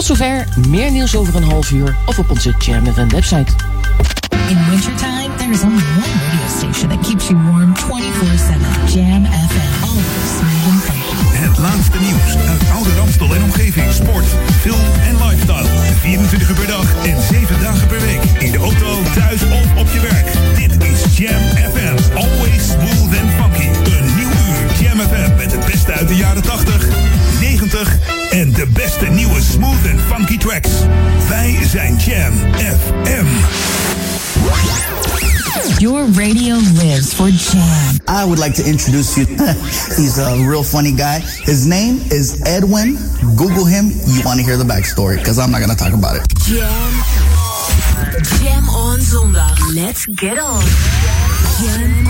Tot zover, meer nieuws over een half uur of op onze Jam FM website. In wintertime, there is only one radio station that keeps you warm 24-7. Jam FM. Always smooth and funky. Het laatste nieuws uit oude Ramstel en omgeving. Sport, film en lifestyle. 24 uur per dag en 7 dagen per week. In de auto, thuis of op je werk. Dit is Jam FM. Always smooth and funky. Een nieuw uur Jam FM met het beste uit de jaren 80, 90 en de beste nieuwe smooth and funky tracks. Wij zijn Jam FM. Your radio lives for Jam. I would like to introduce you. He's a real funny guy. His name is Edwin. Google him. You want to hear the backstory because I'm not going to talk about it. Jam. Jam on zondag. Let's get on. Jam on.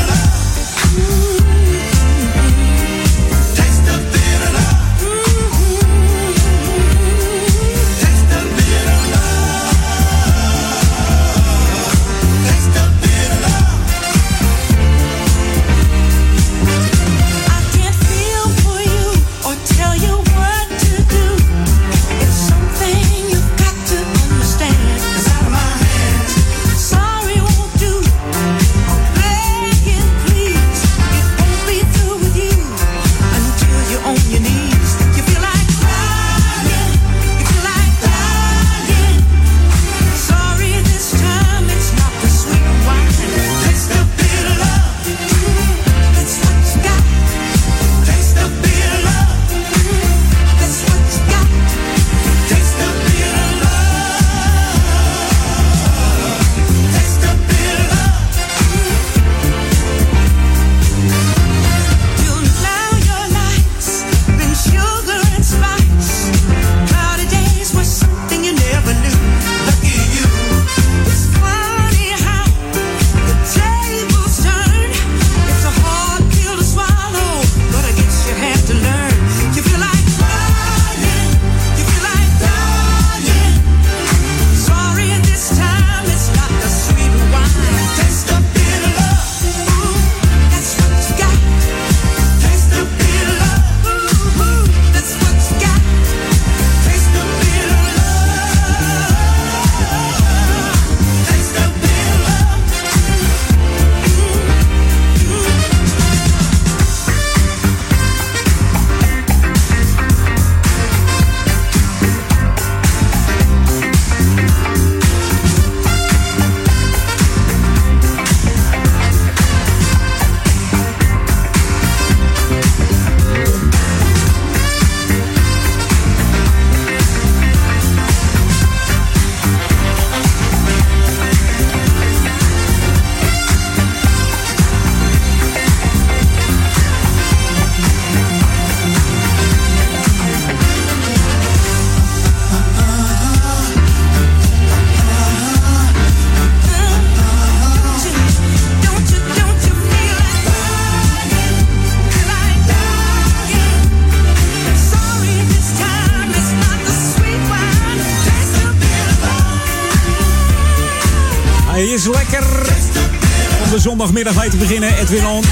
De zondagmiddag mee te beginnen. Edwin On.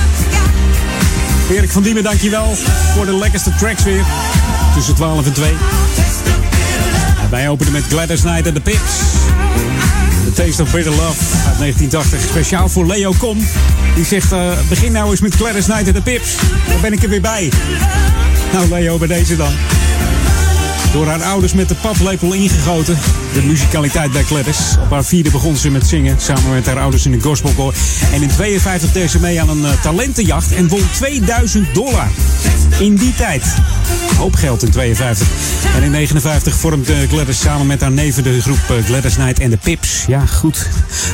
Erik van Diemen, dankjewel voor de lekkerste tracks weer. Tussen 12 en 2. En wij openen met Gladys Knight en de Pips. The Taste of Bitter Love uit 1980. Speciaal voor Leo Kom. Die zegt, eh, begin nou eens met Gladys Knight en de Pips. Dan ben ik er weer bij. Nou Leo, bij deze dan. Door haar ouders met de paplepel ingegoten. De muzikaliteit bij Gladys. Op haar vierde begon ze met zingen. Samen met haar ouders in een gospelkoor. En in 52 deed ze mee aan een eh, talentenjacht. En won 2000 dollar. In die tijd. Hoop geld in 52. En in 59 vormde Gladys samen met haar neven de groep eh, Gladys Knight en de Pips. Ja, goed.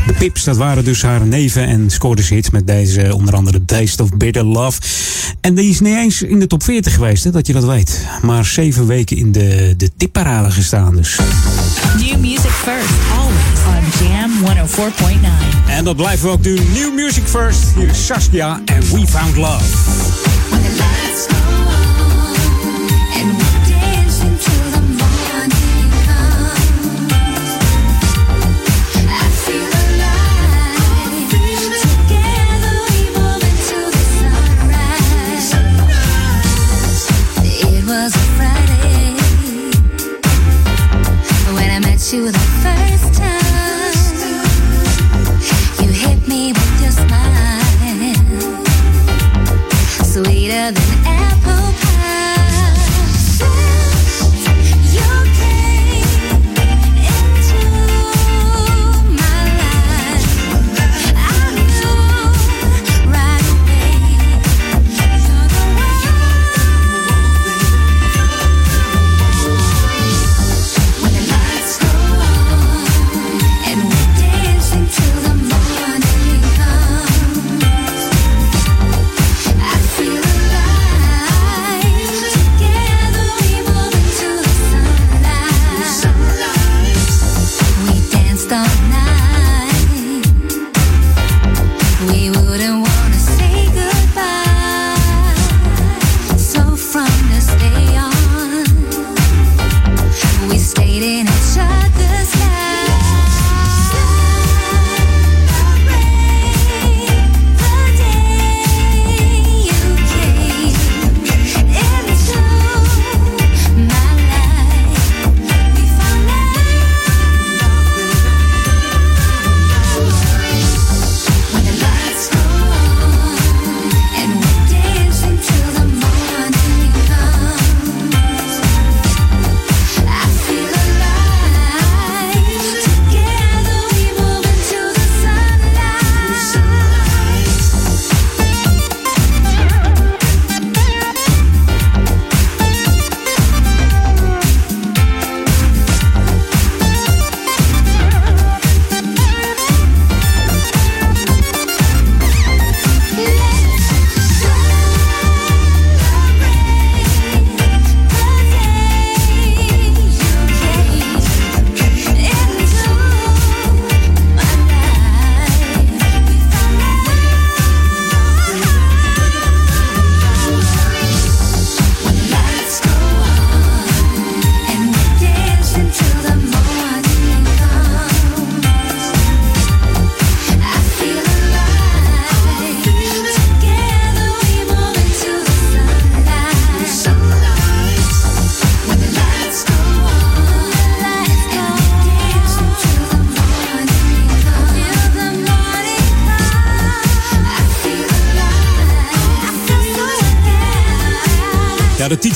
De Pips, dat waren dus haar neven. En scoorde ze hits met deze, onder andere Taste of Bitter Love. En die is niet eens in de top 40 geweest, hè, dat je dat weet. Maar zeven weken in de, de tipparade gestaan dus. New music first, always on Jam 104.9. En dat blijven we ook doen. New Music First. Hier is Saskia en We Found Love. love. you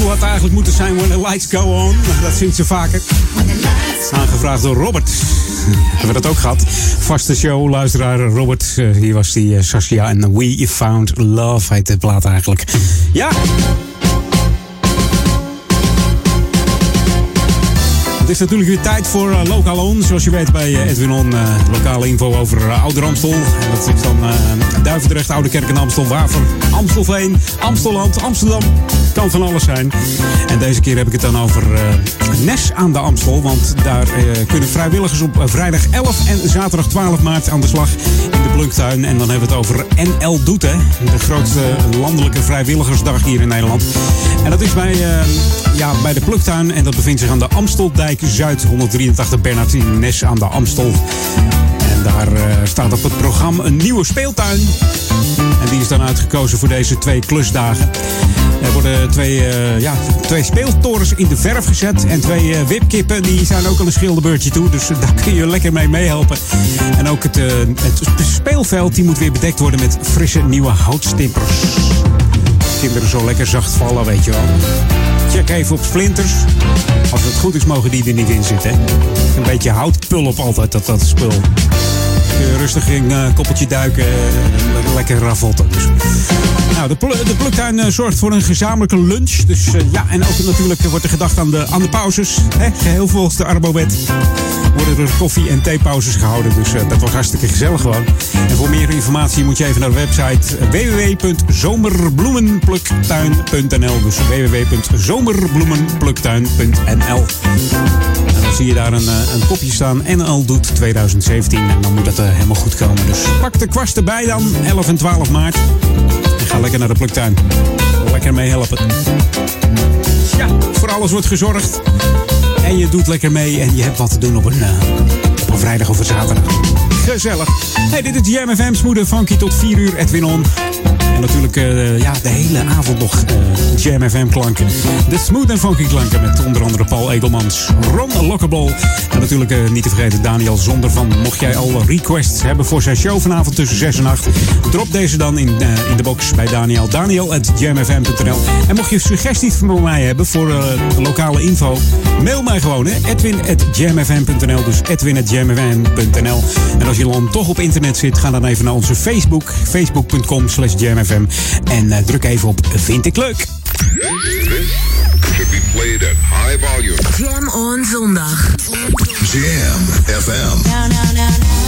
had eigenlijk moeten zijn When the Lights Go On. Dat zingt ze vaker. Aangevraagd door Robert. Hebben we dat ook gehad? Vaste show, luisteraar Robert. Eh, hier was die eh, Saskia en We Found Love heet de plaat eigenlijk. Ja, Het is natuurlijk weer tijd voor uh, Lokaal On. Zoals je weet bij uh, Edwin On, uh, lokale info over uh, Amstel. En dat is dan Duivendrecht, Oude Kerk en Amstel, Waver, Amstelveen, Amstelland, Amsterdam. Kan van alles zijn. En deze keer heb ik het dan over Nes aan de Amstel. Want daar kunnen vrijwilligers op vrijdag 11 en zaterdag 12 maart aan de slag in de Bluktuin. En dan hebben we het over NL Doet. De grootste landelijke vrijwilligersdag hier in Nederland. En dat is bij, ja, bij de Pluktuin. En dat bevindt zich aan de Amsteldijk Zuid 183 Bernard in Nes aan de Amstel. En daar uh, staat op het programma een nieuwe speeltuin. En die is dan uitgekozen voor deze twee klusdagen. Er worden twee, uh, ja, twee speeltorens in de verf gezet. En twee uh, wipkippen, die zijn ook al een schilderbeurtje toe. Dus daar kun je lekker mee meehelpen. En ook het, het speelveld die moet weer bedekt worden met frisse nieuwe houtstippers. Kinderen zo lekker zacht vallen, weet je wel. Check even op splinters. Als het goed is, mogen die er niet in zitten. Een beetje houtpulp altijd, dat, dat spul. Uh, rustig in uh, koppeltje duiken, uh, lekker ravotten. Dus. Nou, de, de pluktuin zorgt voor een gezamenlijke lunch. Dus ja, en ook natuurlijk wordt er gedacht aan de, aan de pauzes. Hè? Geheel volgens de Arbowet worden er koffie- en theepauzes gehouden. Dus dat was hartstikke gezellig gewoon. En voor meer informatie moet je even naar de website www.zomerbloemenpluktuin.nl. Dus www.zomerbloemenpluktuin.nl. En dan zie je daar een, een kopje staan. NL doet 2017. En dan moet dat helemaal goed komen. Dus pak de kwast erbij dan, 11 en 12 maart. En ga lekker naar de pluktuin. Lekker mee helpen. Ja, voor alles wordt gezorgd. En je doet lekker mee en je hebt wat te doen op een, uh, op een vrijdag of een zaterdag. Gezellig. Hey, dit is Jam FM, Smoede Funky tot 4 uur, Edwin On. En natuurlijk uh, ja, de hele avond nog uh, Jam FM klanken. De smooth en funky klanken met onder andere Paul Egelmans, Ron Lockable. En natuurlijk uh, niet te vergeten Daniel Zonder van. Mocht jij al requests hebben voor zijn show vanavond tussen 6 en 8, drop deze dan in, in de box bij Daniel. Daniel at jamfm.nl. En mocht je suggesties voor mij hebben voor lokale info, mail mij gewoon. Hè? Edwin at jamfm.nl. Dus edwin at jamfm.nl. En als je dan toch op internet zit, ga dan even naar onze Facebook. Facebook.com slash En uh, druk even op Vind ik leuk. should be played at high volume. Jam on zondag. Jam FM. Now, now, now,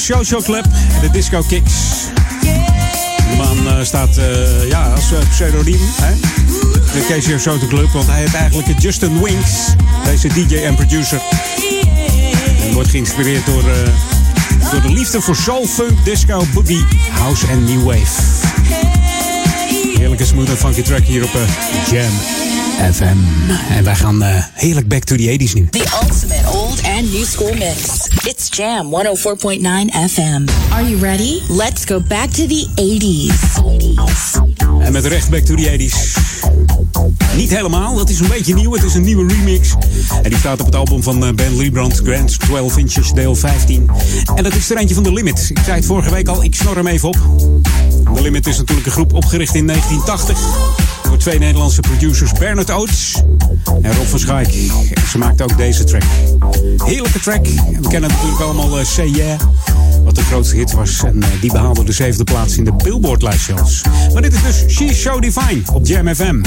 Social Club, de Disco Kicks. De man eh, staat eh, ja, als eh, pseudoniem, hè? de Casio Social Club, want hij heet eigenlijk Justin Winks, deze DJ en producer. En wordt geïnspireerd door, door de liefde voor soul, funk, disco, boogie, house en new wave. Heerlijke smooth en funky track hier op Jam FM. En wij gaan eh, heerlijk back to the 80s nu. The ultimate old and new school mix. It's Jam 104.9 FM. Are you ready? Let's go back to the 80s. En met recht back to the 80s. Niet helemaal, dat is een beetje nieuw. Het is een nieuwe remix. En die staat op het album van eh, Ben Liebrand, Grand 12 Inches, deel 15. En dat is er eentje van The Limit. Ik zei het vorige week al, ik snor hem even op. The Limit is natuurlijk een groep opgericht in 1980 voor twee Nederlandse producers Bernard Oates en Rob van Schaik. Ze maakten ook deze track. Heerlijke track. We kennen natuurlijk allemaal eh, uh, Yeah, wat de grootste hit was. En eh, die behaalde de zevende plaats in de Billboard-lijst. Maar dit is dus She's Show Divine op Jam FM.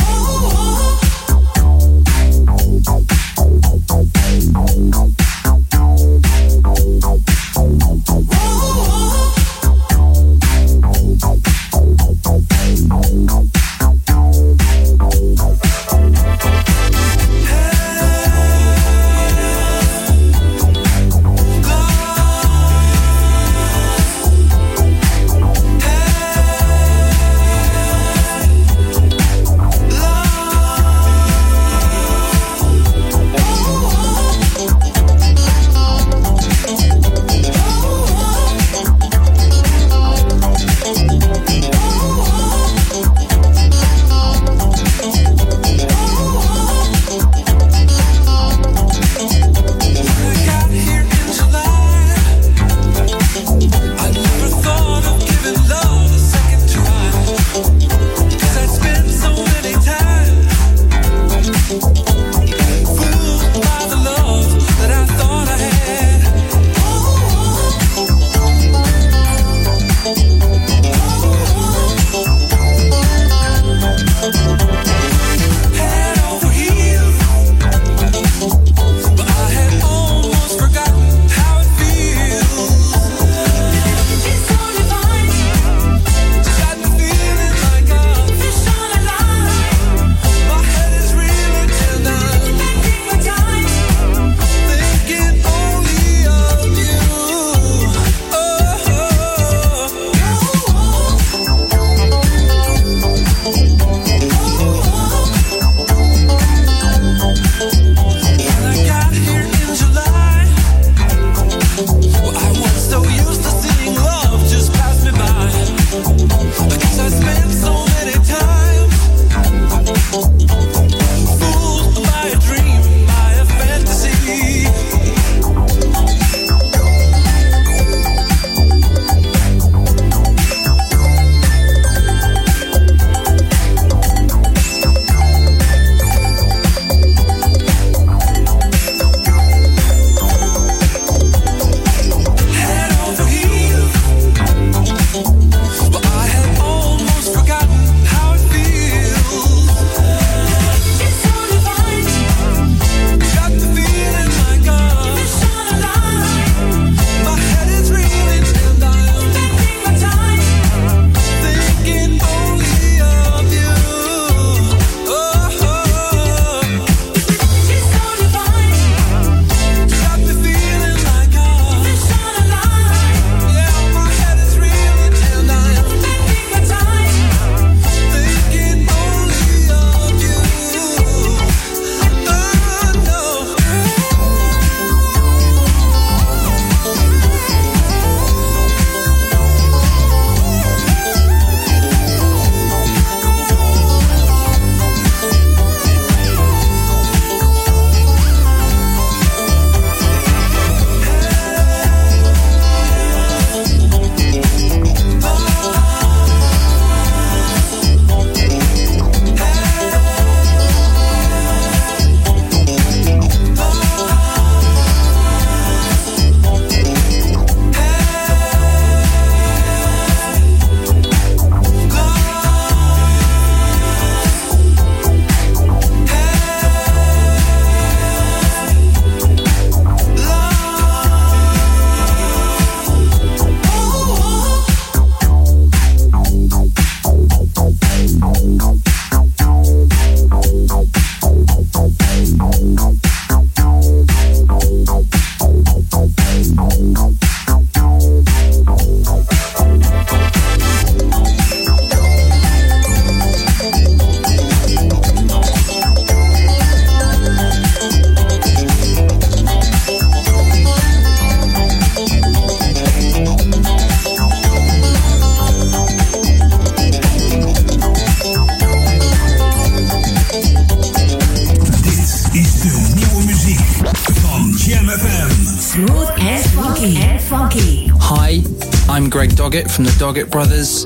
Doggett from the Doggett Brothers,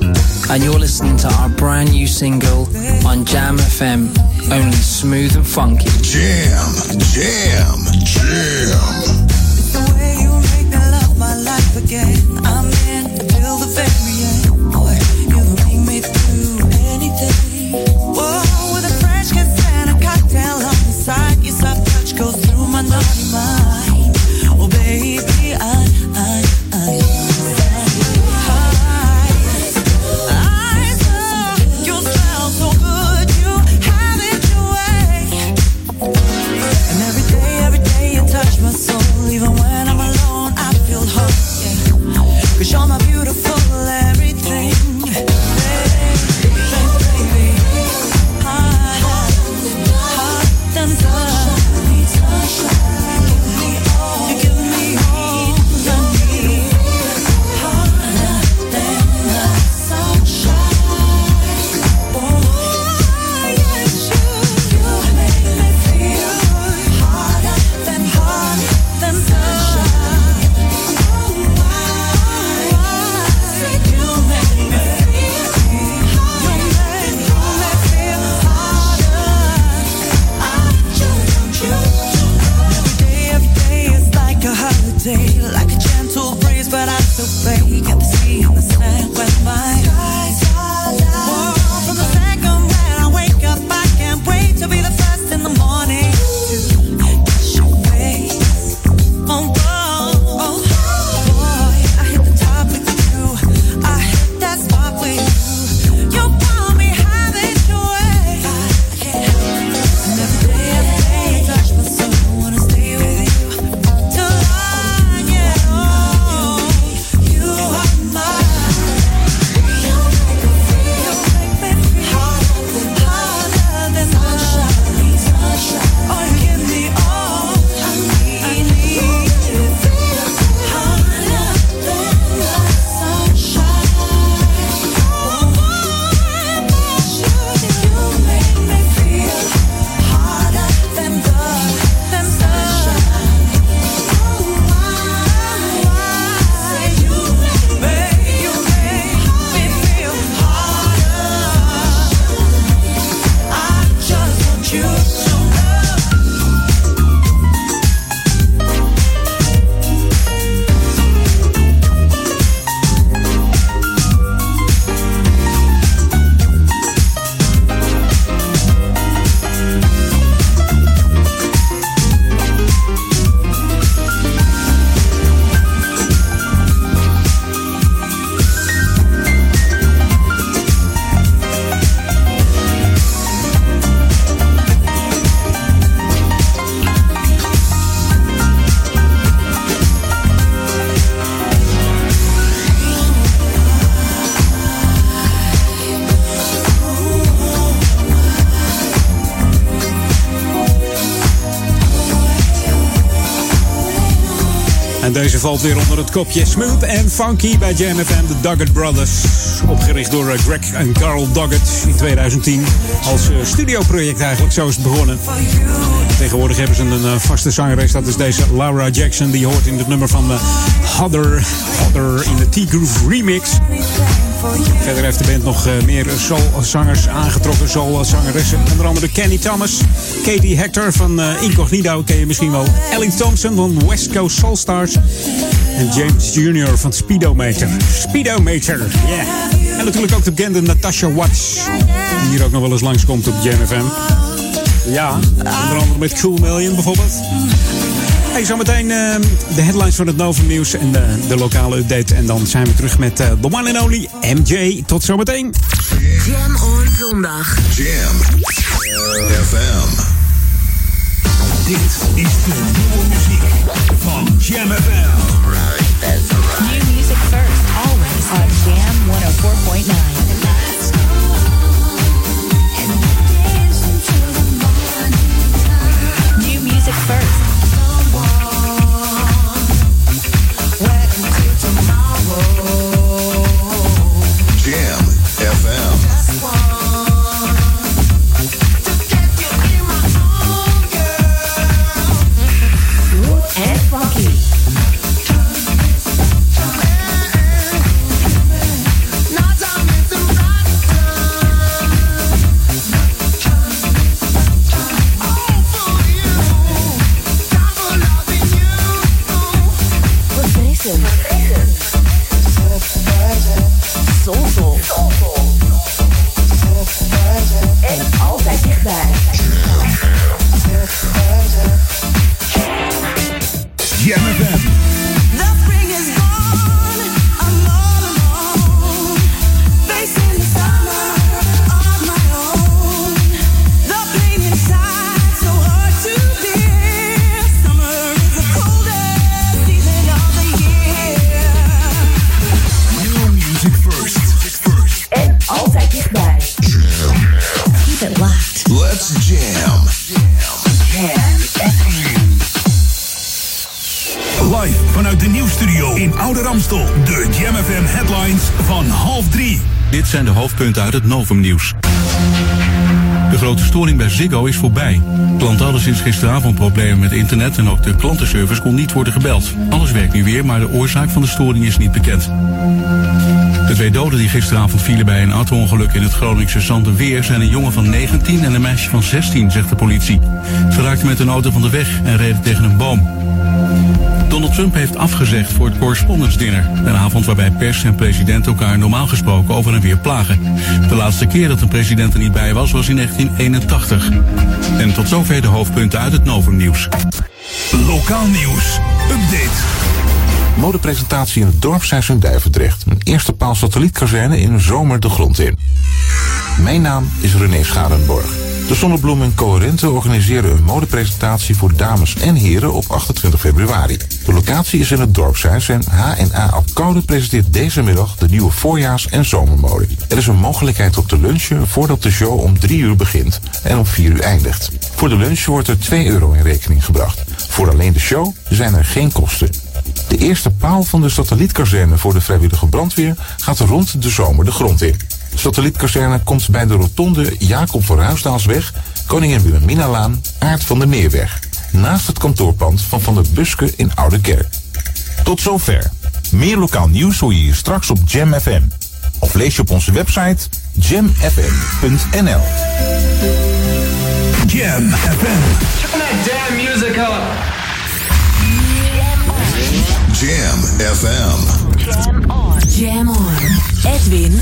and you're listening to our brand new single on Jam FM, valt weer onder het kopje Smooth en Funky bij Jam FM, de Doggett Brothers. Opgericht door eh, Greg en Carl Doggett in 2010. Als eh, studioproject eigenlijk, zo is het begonnen. Tegenwoordig hebben ze een eh, vaste zangeres, dat is deze Laura Jackson. Die hoort in het nummer van Hodder, Hodder in de T-Groove remix. Verder heeft de band nog meer soulzangers aangetrokken, soulzangeressen. Onder andere Kenny Thomas, Katie Hector van eh, Incognito, ken je misschien wel. Ellie Thompson van West Coast Soul Stars. En James Jr. van Speedometer. Speedometer, yeah. En natuurlijk ook de bekende Natasha Watts. Die hier ook nog wel eens langskomt op Jam FM. Ja, onder andere met Cool Million bijvoorbeeld. Hey, zometeen eh, de headlines van het Novum Nieuws en de, de lokale update. En dan zijn we terug met eh, the one and only MJ. Tot zometeen. Jam on zondag. Jam FM. Dit is de nieuwe muziek van Jam FM. New music first, always on Jam 104.9. Amstel. De Jam FM headlines van half drie. Dit zijn de hoofdpunten uit het Novumnieuws. De grote storing bij Ziggo is voorbij. Klanten hadden sinds gisteravond problemen met internet en ook de klantenservice kon niet worden gebeld. Alles werkt nu weer, maar de oorzaak van de storing is niet bekend. De twee doden die gisteravond vielen bij een auto-ongeluk in het Groningse Zandenweer zijn een jongen van 19 en een meisje van 16, zegt de politie. Ze raakten met een auto van de weg en reden tegen een boom. Donald Trump heeft afgezegd voor het Correspondence Dinner. Een avond waarbij pers en president elkaar normaal gesproken over en weer plagen. De laatste keer dat een president er niet bij was, was in 1981. En tot zover de hoofdpunten uit het Novumnieuws. Lokaal nieuws. Update. Modepresentatie in het dorpshuis Duivendrecht. Een eerste paal satellietkazerne in zomer de grond in. Mijn naam is René Scharenborg. De Zonnebloem en Coherente organiseren een modepresentatie voor dames en heren op 28 februari. De locatie is in het dorpshuis en H&A Apkoude presenteert deze middag de nieuwe voorjaars- en zomermode. Er is een mogelijkheid op te lunchen voordat de show om 3 uur begint en om 4 uur eindigt. Voor de lunch wordt er 2 euro in rekening gebracht. Voor alleen de show zijn er geen kosten. De eerste paal van de satellietkazerne voor de vrijwillige brandweer gaat rond de zomer de grond in. Satellietkazerne komt bij de rotonde Jacob van Ruisdaalsweg, Koningin Wilhelminalaan, Aard van der Meerweg. Naast het kantoorpand van Van der Buske in Oude Kerk. Tot zover. Meer lokaal nieuws hoor je hier straks op Jam FM. Of lees je op onze website jamfm.nl. Jam FM. Turn that damn music up. Jam FM. Jam on. Jam on. Edwin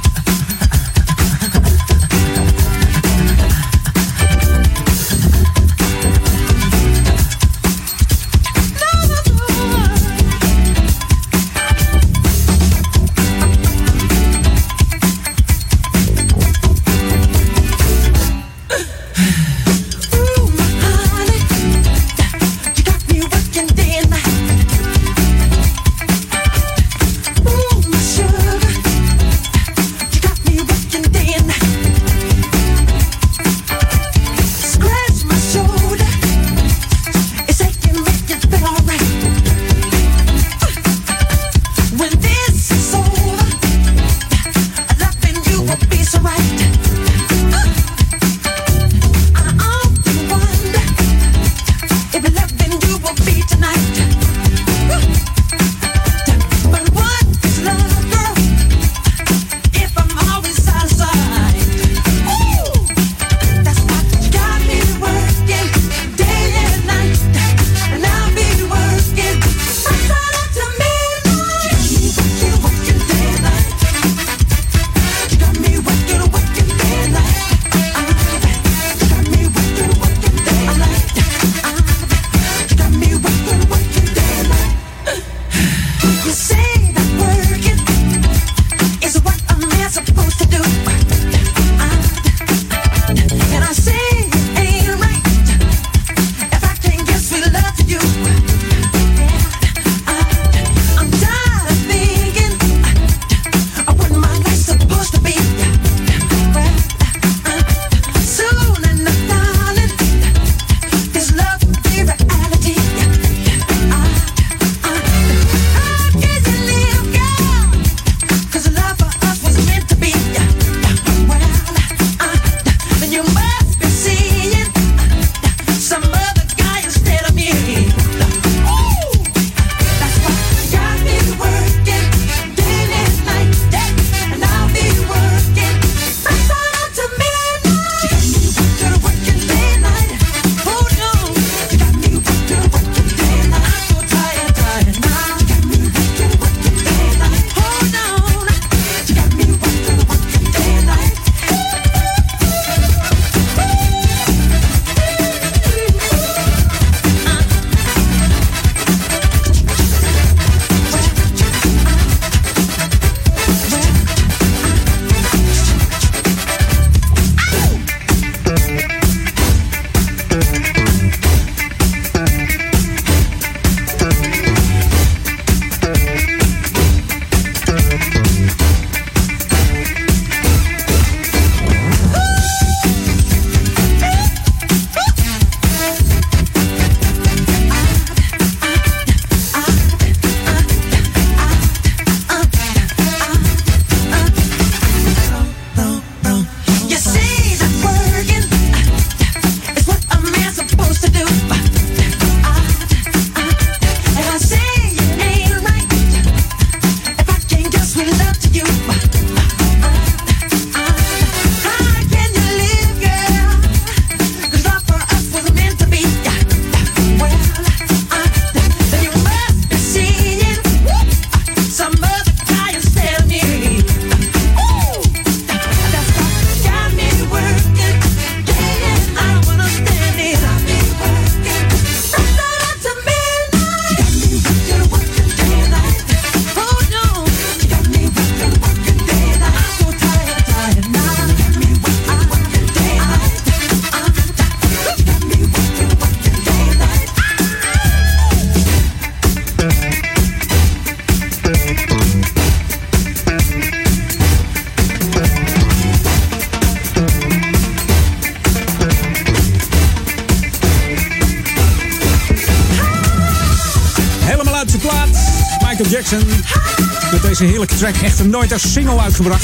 Track echter nooit als single uitgebracht.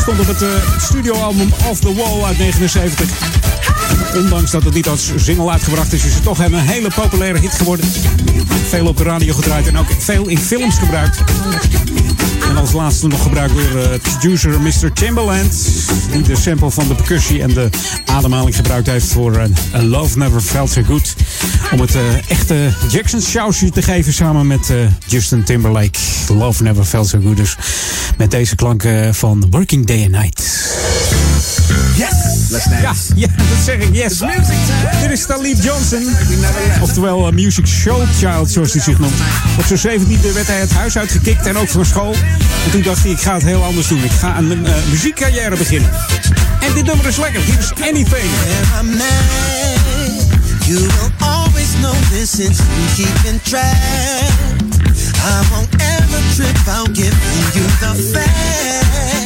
Stond op het eh, studioalbum Off the Wall uit 79. Ondanks dat het niet als single uitgebracht is, is het toch een hele populaire hit geworden. Veel op de radio gedraaid en ook veel in films gebruikt. En als laatste nog gebruikt door eh, producer Mr. Timbaland. Die de sample van de percussie en de ademhaling gebruikt heeft voor eh, A Love Never Felt So Good. Om het eh, echte Jackson sausje te geven samen met eh, Justin Timberlake. Love Never Felt So Good. Dus met deze klanken van Working Day and Night. Yes! Let's dance. Ja, ja, dat zeg ik, yes. Dit is Talib Johnson. Oftewel eh, Music Show Child, zoals hij zich noemt. Op zijn 17e werd hij het huis uitgekikt en ook van school. En toen dacht hij, ik ga het heel anders doen. Ik ga een eh, muziekcarrière beginnen. En dit nummer is lekker. Hier is Anything. This since keeping track. I won't ever trip out giving you the facts.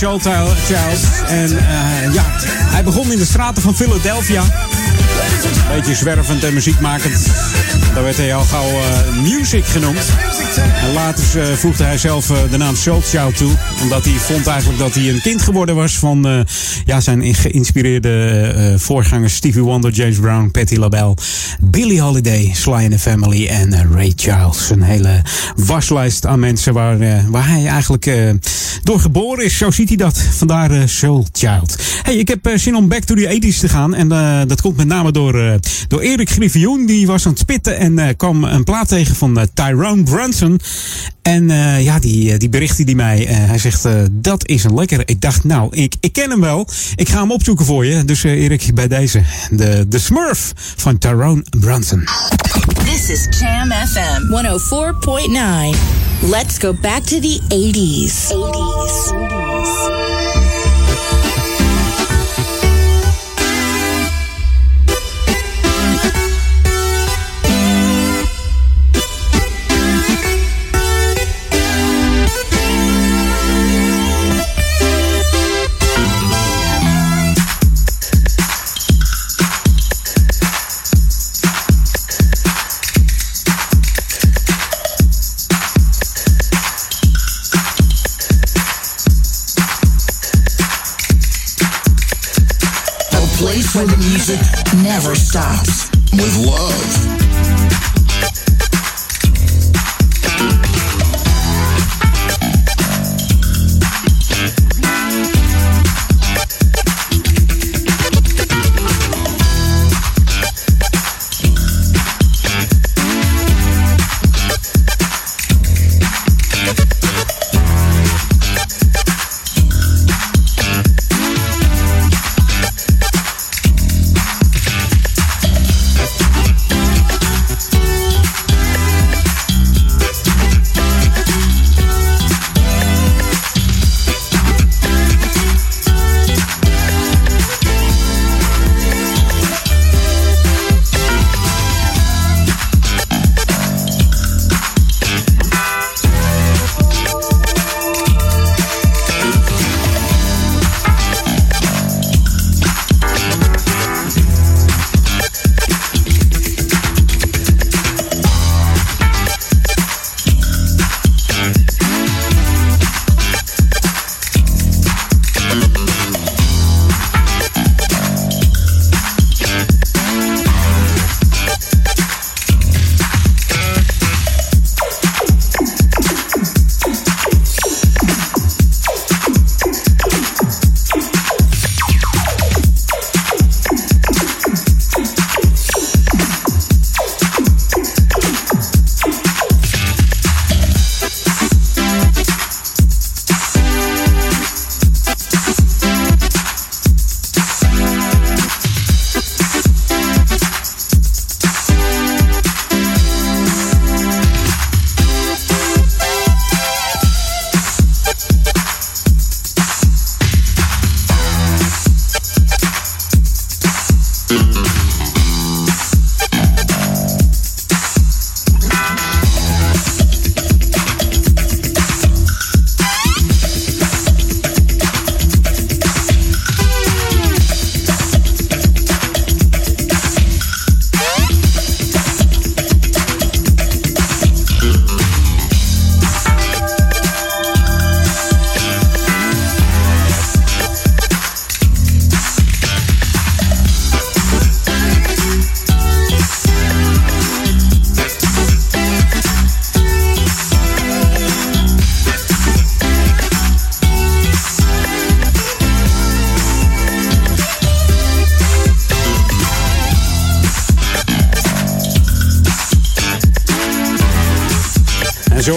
Deze Music Show Child. En eh, ja, hij begon in de straten van Philadelphia. Beetje zwervend en muziekmakend. Daar werd hij al gauw eh, Music genoemd. En later eh, voegde hij zelf de naam Soul Child toe. Omdat hij vond eigenlijk dat hij een kind geworden was van ja, zijn geïnspireerde voorgangers Stevie Wonder, James Brown, Patti LaBelle, Billie Holiday, Sly and the Family en Ray Charles. Een hele waslijst aan mensen waar, waar hij eigenlijk door geboren is. Zo ziet hij dat. Vandaar eh, Soul Child. Hey, ik heb eh, zin om back to the 80s te gaan. En eh, dat komt met name door, door Erik Griffioen. Die was aan het spitten en kwam een plaat tegen van Tyrone Brunson. En eh, ja, die, eh, die berichtte die mij. Eh, hij zegt, eh, dat is een lekkere. Ik dacht, nou, ik, ik ken hem wel. Ik ga hem opzoeken voor je. Dus Erik, bij deze. De, de Smurf van Tyrone Brunson. This is Jam FM 104.9. Let's go back to the 80s. 80s. Music never stops. With love.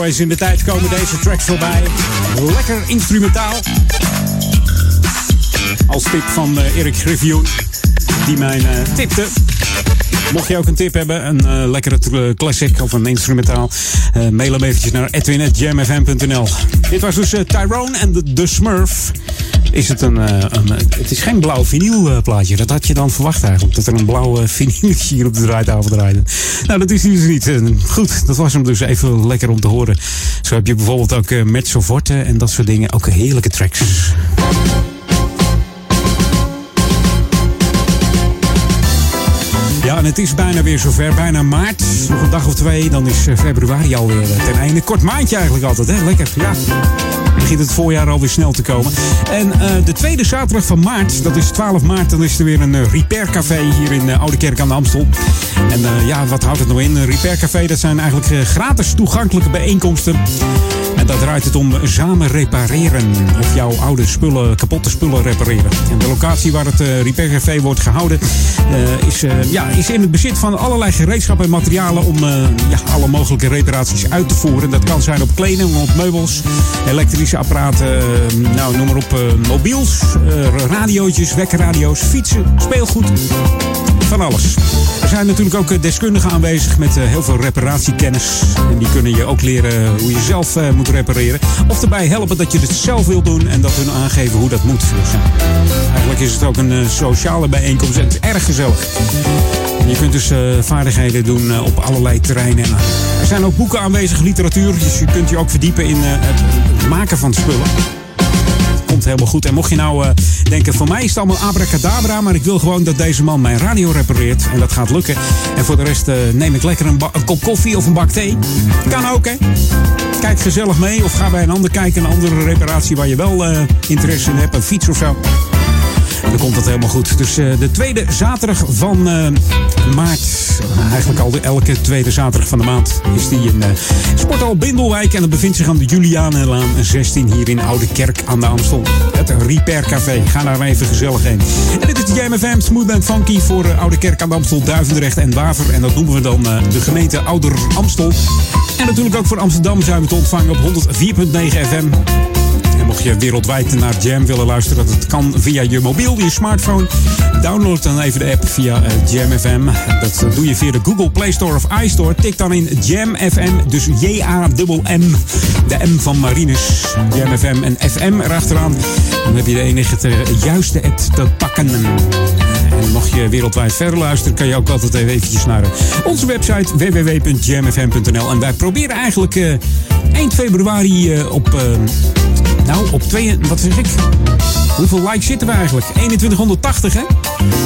In de tijd komen deze tracks voorbij. Lekker instrumentaal. Als tip van eh, Erik Griffioen, die mij eh, tipte. Mocht je ook een tip hebben, een eh, lekkere classic of een instrumentaal, eh, mail hem eventjes naar edwin.jamfm.nl. Dit was dus Tyrone en de Smurf. Is het een, eh, een eh, het is geen blauw vinylplaatje. Dat had je dan verwacht eigenlijk. Dat er een blauwe vinyltje hier op de draaitafel draaide. Nou, dat is dus niet. Eh, Goed, dat was hem dus even lekker om te horen. Zo heb je bijvoorbeeld ook Mezzo Forte en dat soort dingen. Ook heerlijke tracks. Ja, en het is bijna weer zover. Bijna maart. Nog een dag of twee, dan is eh, februari alweer eh, ten einde. Kort maandje eigenlijk altijd, hè? Lekker, ja. Begint het voorjaar alweer snel te komen. En eh, de tweede zaterdag van maart, dat is 12 maart, dan is er weer een eh, Repair Café hier in eh, Oude Kerk aan de Amstel. En ja, wat houdt het nou in? Een Repair Café, dat zijn eigenlijk gratis toegankelijke bijeenkomsten. En daar draait het om samen repareren. Of jouw oude spullen, kapotte spullen repareren. En de locatie waar het eh, Repair Café wordt gehouden eh, is, eh, ja, is in het bezit van allerlei gereedschappen en materialen om eh, ja, alle mogelijke reparaties uit te voeren. Dat kan zijn op kleding, op meubels, elektrische apparaten, eh, nou noem maar op, eh, mobiels, eh, radiootjes, wekkerradio's, fietsen, speelgoed. Van alles. Er zijn natuurlijk ook eh, deskundigen aanwezig met eh, heel veel reparatiekennis. En die kunnen je ook leren hoe je zelf eh, moet repareren. Of erbij helpen dat je het zelf wil doen en dat hun aangeven hoe dat moet. Eigenlijk is het ook een sociale bijeenkomst en het is erg gezellig. Je kunt dus vaardigheden doen op allerlei terreinen. En, er zijn ook boeken aanwezig, literatuur. Dus je kunt je ook verdiepen in het maken van spullen helemaal goed. En mocht je nou eh, denken, voor mij is het allemaal abracadabra, maar ik wil gewoon dat deze man mijn radio repareert. En dat gaat lukken. En voor de rest eh, neem ik lekker een, een kop koffie of een bak thee. Kan ook, hè? Kijk gezellig mee of ga bij een ander kijken, een andere reparatie waar je wel eh, interesse in hebt, een fiets of zo. Dan komt dat helemaal goed. Dus eh, de tweede zaterdag van eh, maart, eigenlijk al de, elke tweede zaterdag van de maand, is die in eh Sporthal Bindelwijk. En dat bevindt zich aan de Julianenlaan 16 hier in Oude Kerk aan de Amstel. Het Repair Café. Ga daar even gezellig heen. En dit is de JMFM Smooth and Funky voor Oude Kerk aan de Amstel, Duivendrecht en Waver. En dat noemen we dan de gemeente Ouder Amstel. En natuurlijk ook voor Amsterdam zijn we te ontvangen op 104.9 FM. Mocht je wereldwijd naar Jam willen luisteren, dat kan via je mobiel, je smartphone. Download dan even de app via eh, Jam FM. Dat doe je via de Google Play Store of iStore. Tik dan in Jam FM, dus J-A-M-M. De M van Marinus. Jam FM en FM erachteraan. Dan heb je de enige te, juiste app te pakken. En mocht je wereldwijd verder luisteren, kan je ook altijd even eventjes naar eh, onze website www.jamfm.nl. En wij proberen eigenlijk eh, eind februari eh, op, nou, op twee, wat zeg ik? Hoeveel likes zitten we eigenlijk? 2180, hè?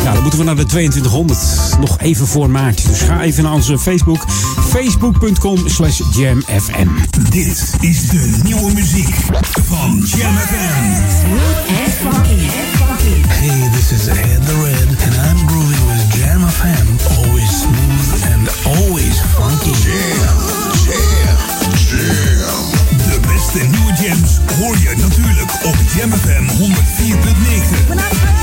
Ja, dan moeten we naar de 2200. Nog even voor maart. Dus ga even naar onze Facebook. Facebook.com slash jamfm. Dit is de nieuwe muziek van Jam FM. Hey, this is Ed the Red, and I'm grooving with Jam FM. Always smooth and always funky. Jam, jam, jam. De beste nieuwe jams hoor je natuurlijk op Jam FM 104.9.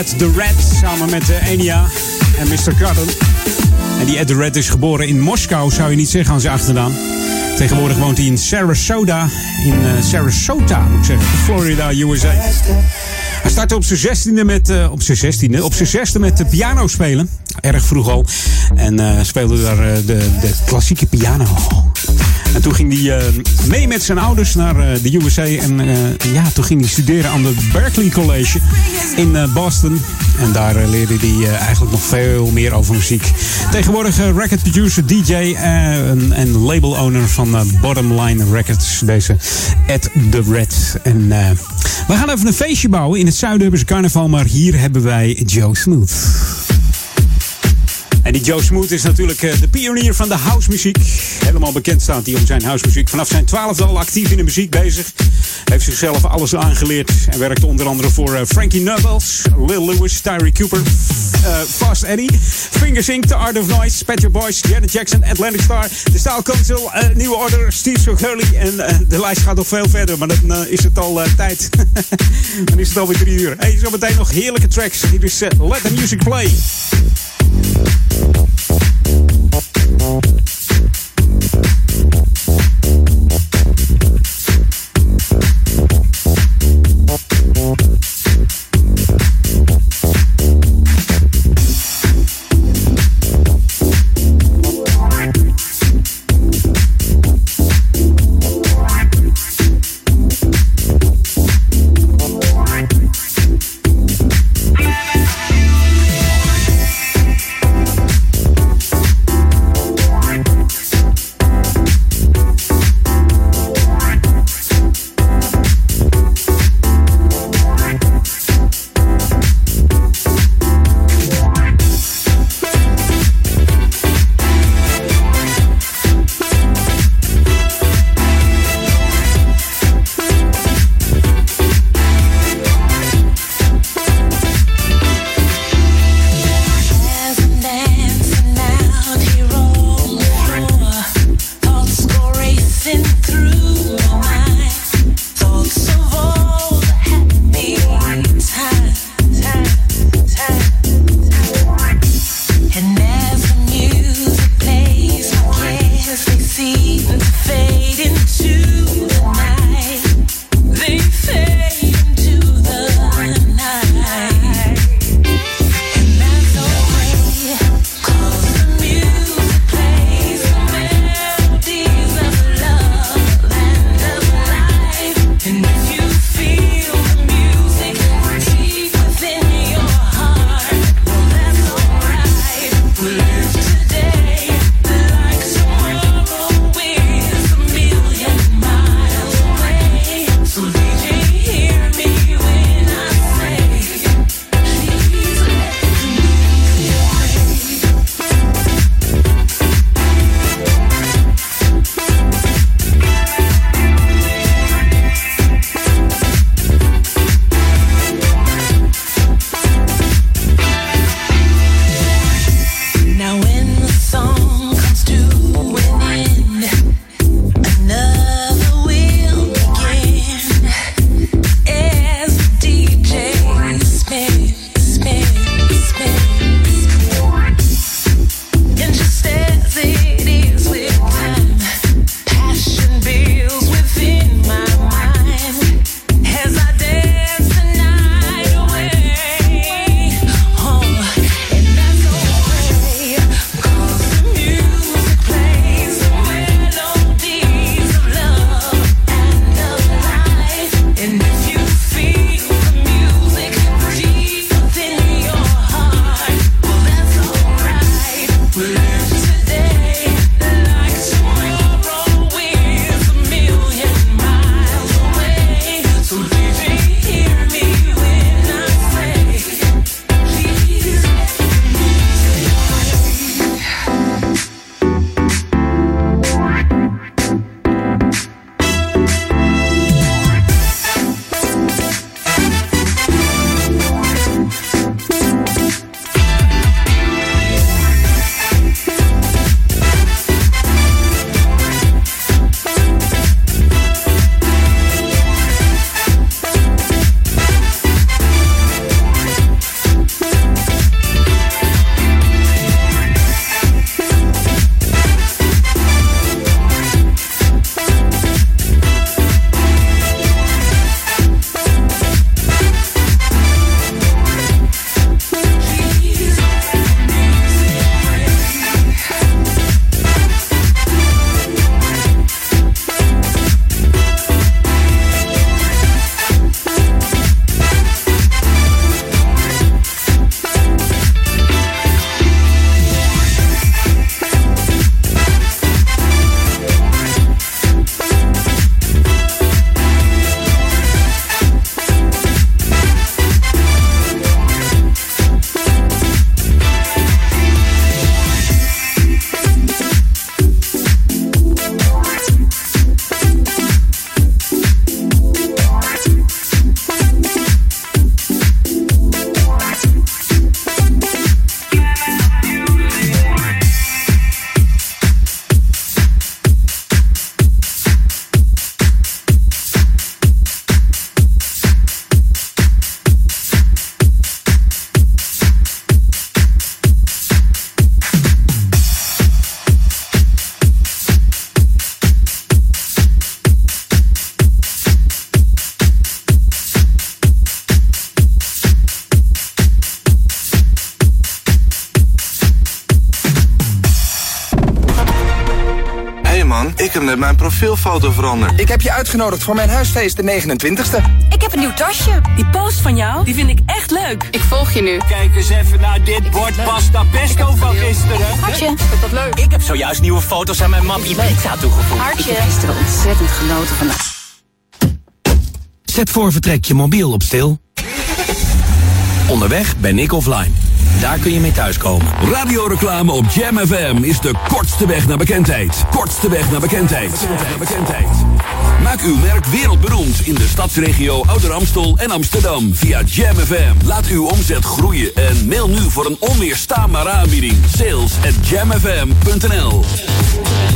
Ed the Red samen met uh, Enya en Mr. Cotton. En die Ed the Red is geboren in Moskou, zou je niet zeggen aan zijn achternaam. Tegenwoordig woont hij in Sarasota, in uh, Sarasota moet ik zeggen, Florida, USA. Hij startte op zijn zestiende met, uh, op zijn zestiende, op zijn zesde met de piano spelen. Erg vroeg al. En speelde daar de, de klassieke piano. En toen ging hij mee met zijn ouders naar de USA. En ja, toen ging hij studeren aan het Berklee College in Boston. En daar leerde hij eigenlijk nog veel meer over muziek. Tegenwoordig record producer, DJ en, en label owner van Bottomline Records. Deze Ed the Red. En we gaan even een feestje bouwen. In het ze carnaval, maar hier hebben wij Joe Smooth. En die Joe Smooth is natuurlijk uh, de pionier van de housemuziek. Helemaal bekend staat hij om zijn housemuziek. Vanaf zijn twaalfde al actief in de muziek bezig. Heeft zichzelf alles aangeleerd. En werkte onder andere voor uh, Frankie Knuckles, Lil Lewis, Tyree Cooper, uh, Fast Eddie, Fingersync, The Art of Noise, Pet Boys, Janet Jackson, Atlantic Star, The Style Council, Nieuwe Order, Steve Sogurley. En de lijst gaat nog veel verder, maar dan is het al tijd. dan is het alweer drie uur. Hey, zometeen nog heerlijke tracks. Hier is Let the Music Play. Ik profielfoto veranderd. Ik heb je uitgenodigd voor mijn huisfeest de 29ste. Ik heb een nieuw tasje. Die post van jou, die vind ik echt leuk. Ik volg je nu. Kijk eens even naar dit bord pasta pesto van gisteren. Hartje, vind dat leuk? Ik heb zojuist nieuwe foto's aan mijn map Ibiza toegevoegd. Hartje. Ik heb gisteren ontzettend genoten van... Zet voor vertrek je mobiel op stil. Onderweg ben ik offline. Daar kun je mee thuiskomen. Radioreclame op Jam FM is de kortste weg naar bekendheid. Kortste weg naar bekendheid. Naar bekendheid. Maak uw merk wereldberoemd in de stadsregio Ouder Amstel en Amsterdam via Jam FM. Laat uw omzet groeien en mail nu voor een onweerstaanbare aanbieding. Sales at jamfm.nl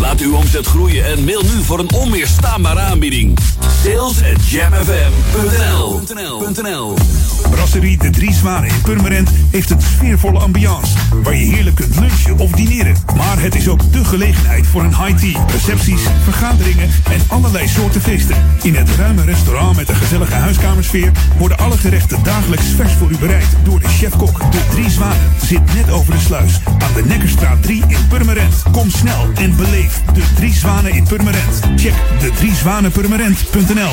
Laat uw omzet groeien en mail nu voor een onweerstaanbare aanbieding. Sales at jamfm.nl Brasserie De Drie Zwanen in Purmerend heeft een sfeervolle ambiance... waar je heerlijk kunt lunchen of dineren. Maar het is ook de gelegenheid voor een high tea, recepties, vergaderingen... en allerlei soorten feesten. In het ruime restaurant met een gezellige huiskamersfeer... worden alle gerechten dagelijks vers voor u bereid door de chef-kok. De Drie Zwanen zit net over de sluis aan de Nekkerstraat 3 in Purmerend. Kom snel en beleef De Drie Zwanen in Purmerend. Check de driezwanenpurmerend.nl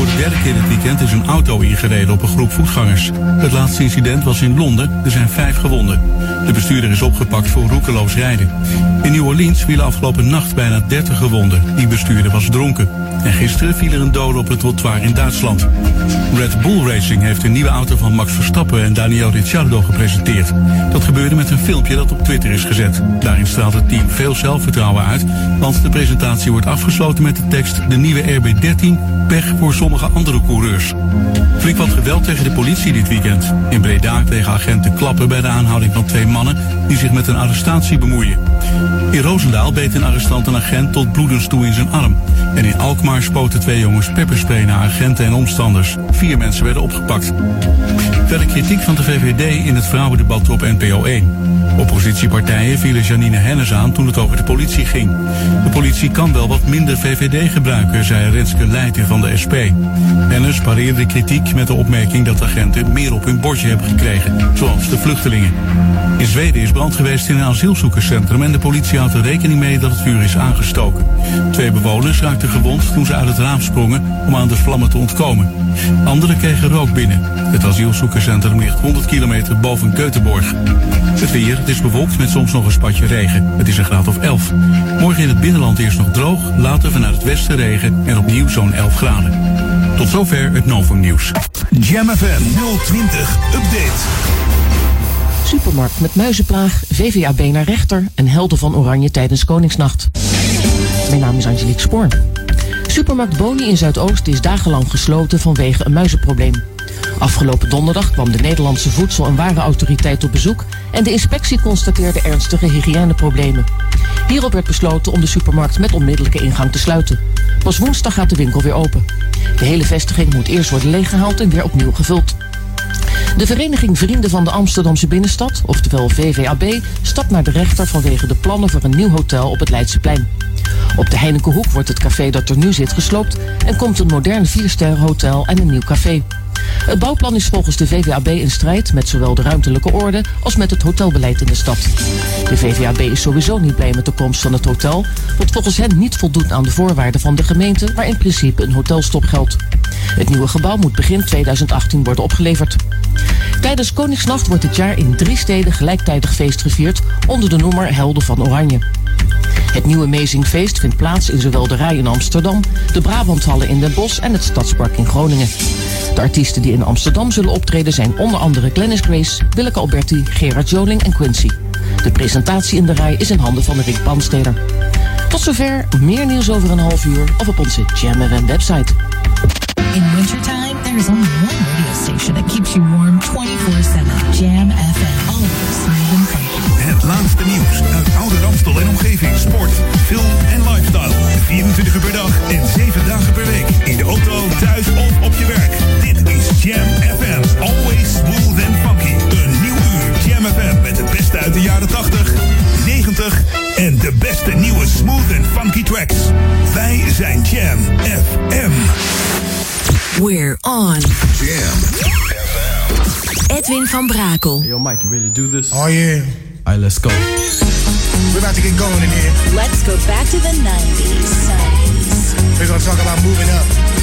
Voor de derde keer dit weekend is een auto ingereden op een groep voetgangers. Het laatste incident was in Londen. Er zijn vijf gewonden. De bestuurder is opgepakt voor roekeloos rijden. In New Orleans vielen afgelopen nacht bijna 30 gewonden. Die bestuurder was dronken. En gisteren viel er een dode op het trottoir in Duitsland. Red Bull Racing heeft een nieuwe auto van Max Verstappen en Daniel Ricciardo gepresenteerd. Dat gebeurde met een filmpje dat op Twitter is gezet. Daarin straalt het team veel zelfvertrouwen uit, want de presentatie wordt afgesloten met de tekst de nieuwe RB13 pech voor sommige andere coureurs. Flink wat geweld tegen de politie dit weekend. In Breda kregen agenten klappen bij de aanhouding van twee mannen die zich met een arrestatie bemoeien. In Roosendaal beet een arrestant een agent tot bloedens toe in zijn arm. En in Alkmaar spoten twee jongens pepperspray naar agenten en omstanders. Vier mensen werden opgepakt. Verder kritiek van de VVD in het vrouwendebat op NPO 1. Oppositiepartijen vielen Janine Hennis aan toen het over de politie ging. De politie kan wel wat minder VVD gebruiken, zei Renske Leijten van de SP. Hennis pareerde kritiek met de opmerking dat agenten meer op hun bordje hebben gekregen, zoals de vluchtelingen. In Zweden is brand geweest in een asielzoekerscentrum en de politie houdt er rekening mee dat het vuur is aangestoken. Twee bewoners raakten gewond toen ze uit het raam sprongen om aan de vlammen te ontkomen. Anderen kregen rook binnen. Het asielzoekerscentrum ligt 100 kilometer boven Keutenborg. Het het is bewolkt met soms nog een spatje regen. Het is een graad of 11. Morgen in het binnenland eerst nog droog, later vanuit het westen regen en opnieuw zo'n 11 graden. Tot zover het Novum Nieuws. Jam FM 020 Update. Supermarkt met muizenplaag, VVAB naar rechter en helden van Oranje tijdens Koningsnacht. Mijn naam is Angelique Spoor. Supermarkt Boni in Zuidoost is dagenlang gesloten vanwege een muizenprobleem. Afgelopen donderdag kwam de Nederlandse Voedsel- en Warenautoriteit op bezoek en de inspectie constateerde ernstige hygiëneproblemen. Hierop werd besloten om de supermarkt met onmiddellijke ingang te sluiten. Pas woensdag gaat de winkel weer open. De hele vestiging moet eerst worden leeggehaald en weer opnieuw gevuld. De vereniging Vrienden van de Amsterdamse Binnenstad, oftewel VVAB, stapt naar de rechter vanwege de plannen voor een nieuw hotel op het Leidseplein. Op de Heinekenhoek wordt het café dat er nu zit gesloopt en komt een modern viersterrenhotel en een nieuw café. Het bouwplan is volgens de VVAB in strijd met zowel de ruimtelijke orde als met het hotelbeleid in de stad. De VVAB is sowieso niet blij met de komst van het hotel, wat volgens hen niet voldoet aan de voorwaarden van de gemeente waar in principe een hotelstop geldt. Het nieuwe gebouw moet begin 2018 worden opgeleverd. Tijdens Koningsnacht wordt dit jaar in drie steden gelijktijdig feest gevierd onder de noemer Helden van Oranje. Het nieuwe Amazingfeest vindt plaats in zowel de Rij in Amsterdam, de Brabanthallen in Den Bosch en het Stadspark in Groningen. De artiesten die in Amsterdam zullen optreden zijn onder andere Glennis Grace, Willeke Alberti, Gerard Joling en Quincy. De presentatie in de Rij is in handen van Rick Pansteder. Tot zover, meer nieuws over een half uur of op onze Jam website. In wintertime, There's only one radio station that keeps you warm 24-7. Jam FM. Always smooth and funky. Het laatste nieuws uit oude Ramstel en omgeving. Sport, film en lifestyle. 24 uur per dag en 7 dagen per week. In de auto, thuis of op je werk. Dit is Jam FM. Always smooth and funky. Een nieuw uur Jam FM met het beste uit de jaren 80, 90 en de beste nieuwe smooth and funky tracks. Wij zijn Jam FM. We're on. Jam. Edwin van Brakel. Yo, Mike, you ready to do this? Oh, yeah. All right, let's go. We're about to get going in here. Let's go back to the 90s. We're going to talk about moving up.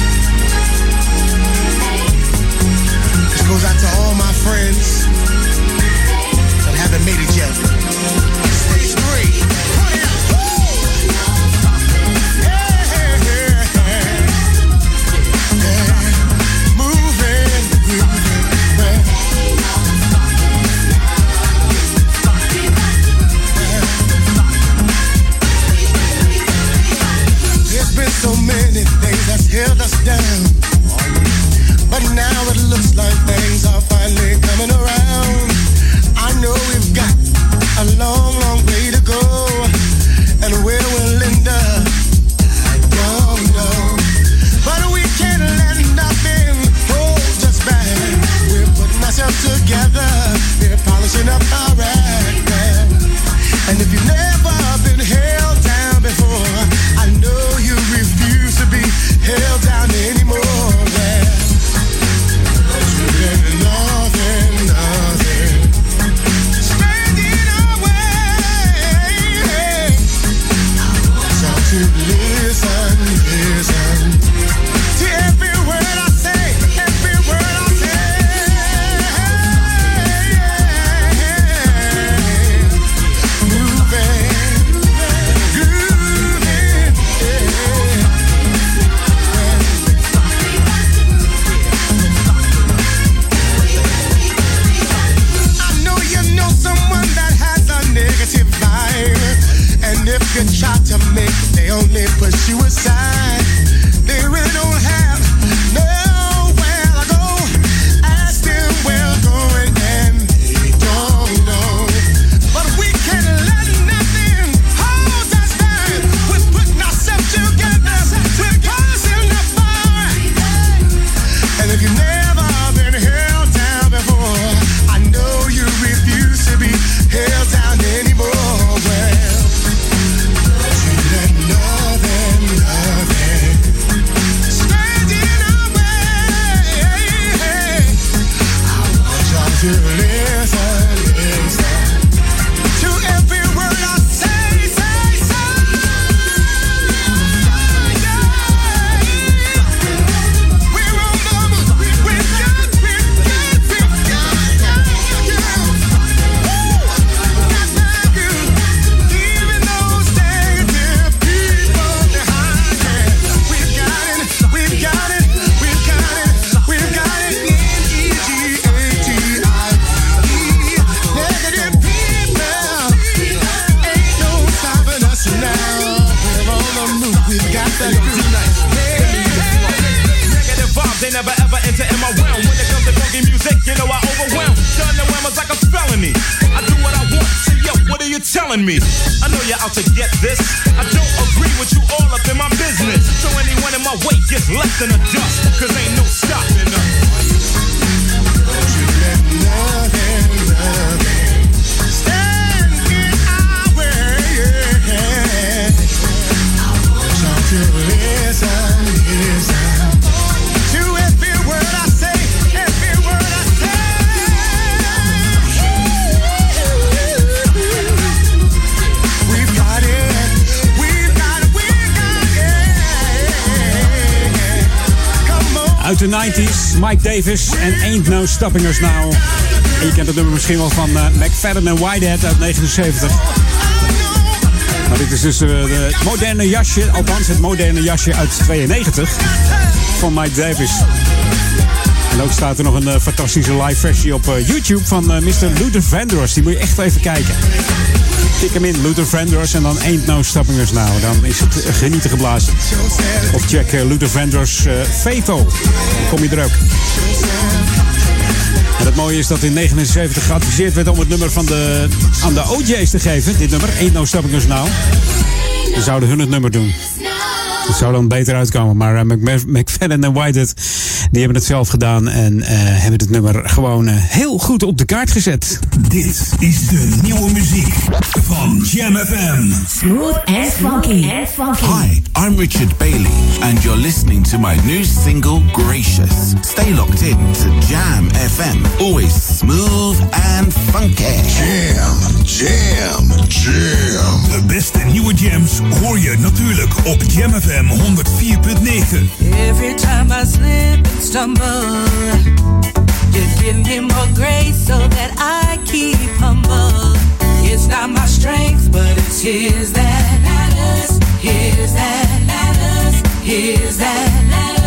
Davis en Ain't No Stopping Us Now. En je kent het nummer misschien wel van eh, McFadden en Whitehead uit 79. Maar dit is dus eh, het moderne jasje, althans het moderne jasje uit 92 van Mike Davis. En ook staat er nog een eh, fantastische live versie op eh, YouTube van eh, Mr. Luther Vandross. Die moet je echt even kijken. Tik hem in, Luther Vandross en dan Ain't No Stopping Us Now. Dan is het eh, genieten geblazen. Of check eh, Luther Vandross eh Fato. Dan kom je er ook. En het mooie is dat in 79 geadviseerd werd om het nummer van de, aan de OJ's te geven. Dit nummer, Ain't No Stopping Us Now. Dan zouden hun het nummer doen. Het zou dan beter uitkomen. Maar eh, Mc- McFadden en Whitehead, die hebben het zelf gedaan en eh, hebben het nummer gewoon eh, heel goed op de kaart gezet. Dit is de nieuwe muziek van Jam FM. Smooth and funky. Hi, I'm Richard Bailey and you're listening to my new single Gracious. Stay locked in to Jam FM. Always smooth and funky. Jam, jam, jam. De beste nieuwe jams hoor je natuurlijk op Jam FM 104.9. Every time I slip stumble. You give me more grace so that I keep humble. It's not my strength, but it's His that matters. His that matters. His that matters.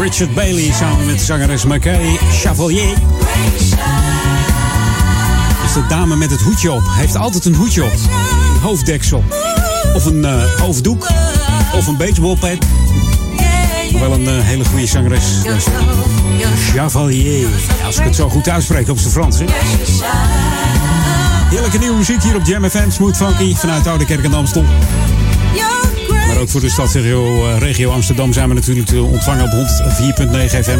Richard Bailey samen met zangeres Mackay Chavalier. Is de dame met het hoedje op. Heeft altijd een hoedje op. Een hoofddeksel. Of een uh, hoofddoek. Of een baseballpad. Wel een eh, hele goede zangeres. Chavalier. Als ik het zo goed uitspreek op zijn Frans. Heerlijke nieuwe muziek hier op Jam FM. Smooth Funky vanuit Oude Kerk en Amstel ook voor de stadsregio eh, regio Amsterdam zijn we natuurlijk te ontvangen op 104.9 FM.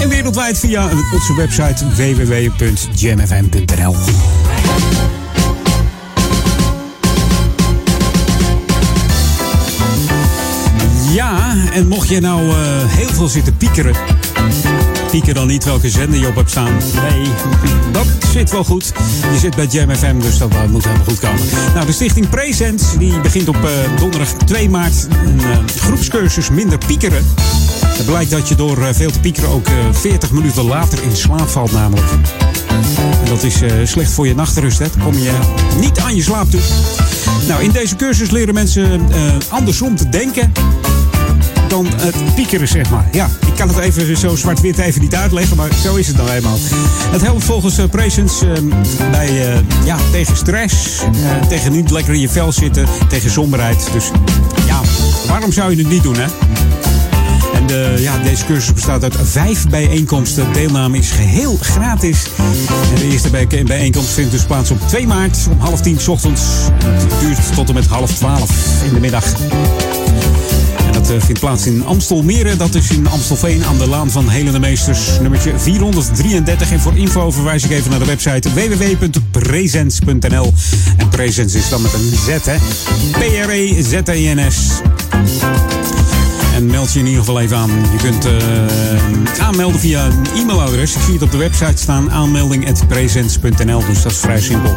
En wereldwijd via onze website www.jamfm.nl. Ja, en mocht je nou eh, heel veel zitten piekeren. Pieker dan niet welke zender je op hebt staan. Nee, dat zit wel goed. Je zit bij Jam FM, dus dat eh, moet helemaal goed komen. Nou, de stichting Present die begint op eh, donderdag 2 maart een eh, groepscursus minder piekeren. Het blijkt dat je door veel te piekeren ook eh, 40 minuten later in slaap valt namelijk. En dat is slecht voor je nachtrust, hè. Kom je niet aan je slaap toe. Nou, in deze cursus leren mensen andersom te denken dan het piekeren, zeg maar. Ja, ik kan het even zo zwart-wit even niet uitleggen, maar zo is het nou eenmaal. Het helpt volgens uh, bij, eh, ja, tegen stress, eh, tegen niet lekker in je vel zitten, tegen somberheid. Dus ja, waarom zou je het niet doen, hè? En de, ja, deze cursus bestaat uit vijf bijeenkomsten. Deelname is geheel gratis. De eerste bij- bijeenkomst vindt dus plaats op 2 maart om half tien ochtends. En het duurt tot en met half twaalf in de middag. Dat eh, vindt plaats in Amstelmeren. Dat is in Amstelveen aan de Laan van Helende Meesters. Nummertje 433. En voor info verwijs ik even naar de website www.presens.nl. En Presens is dan met een Z, hè. P-R-E-Z-E-N-S. Meld je in ieder geval even aan. Je kunt eh, aanmelden via een e-mailadres. Ik zie het op de website staan. Aanmelding.presents.nl. Dus dat is vrij simpel.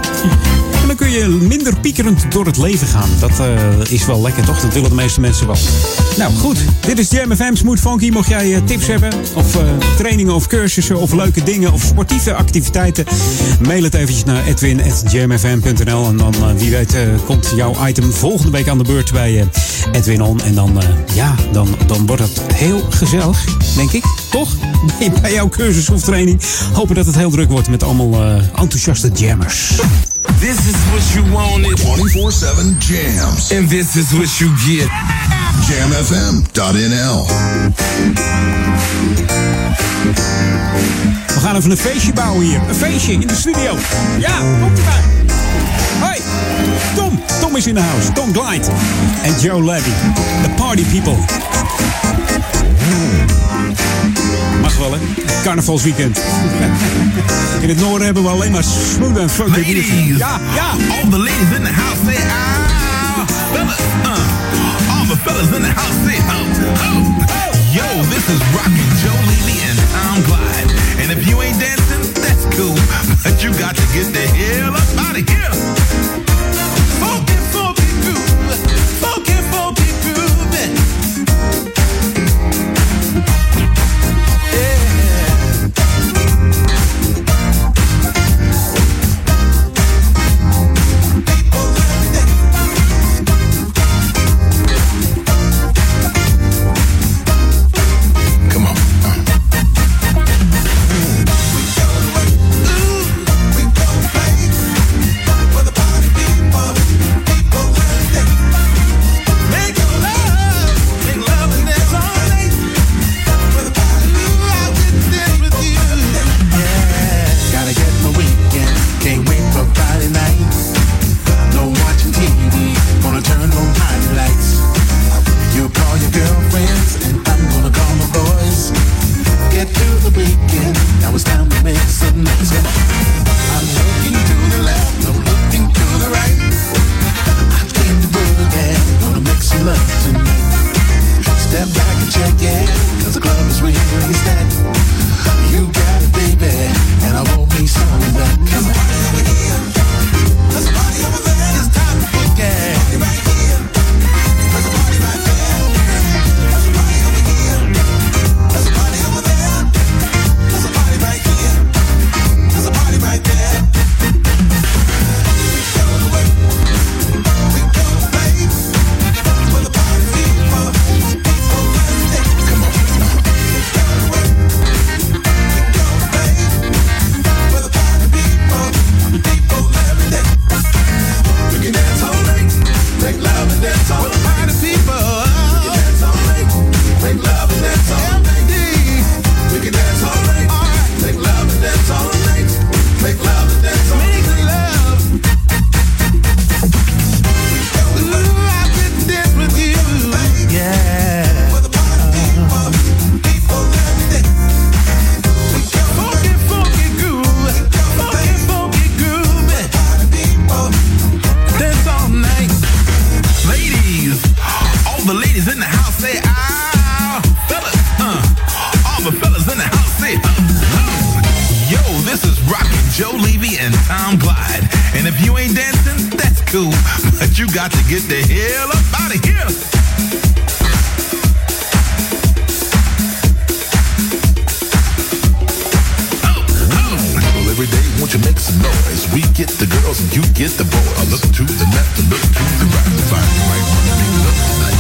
En dan kun je minder piekerend door het leven gaan. Dat eh, is wel lekker, toch? Dat willen de meeste mensen wel. Nou, goed. Dit is Jam FM Smooth Funky. Mocht jij eh, tips hebben, of trainingen of cursussen, of leuke dingen, of sportieve activiteiten, mail het eventjes naar edwin.jamfm.nl. En dan, wie weet, komt jouw item volgende week aan de beurt bij Edwin On. En dan, ja, dan, dan wordt het heel gezellig, denk ik. Toch? Bij jouw cursus of training. Hopen dat het heel druk wordt met allemaal eh, enthousiaste jammers. This is what you wanted. 24-7 jams. And this is what you get. Jamfm.nl We gaan even een feestje bouwen hier. Een feestje in de studio. Ja, komt erbij. Hoi, Tom. Is in de house. Tom Glide. En Joe Levy. The Party People. Mag wel, hè? Carnavalsweekend. In het noorden hebben we alleen maar smooth en funky Ladies. Ja, ja. All the ladies in the house say ah. Fellas, uh. All the fellas in the house say ho, ho. Yo, this is Rockin' Joe Levy and Tom Glide. And if you ain't dancing, that's cool. But you got to get the hell up out of here. And Glide. And if you ain't dancing, that's cool. But you got to get the hell up out of here. Every day, won't you make some noise? We get the girls and you get the boys. I look to the left and look to the right. Find the right one to make love tonight.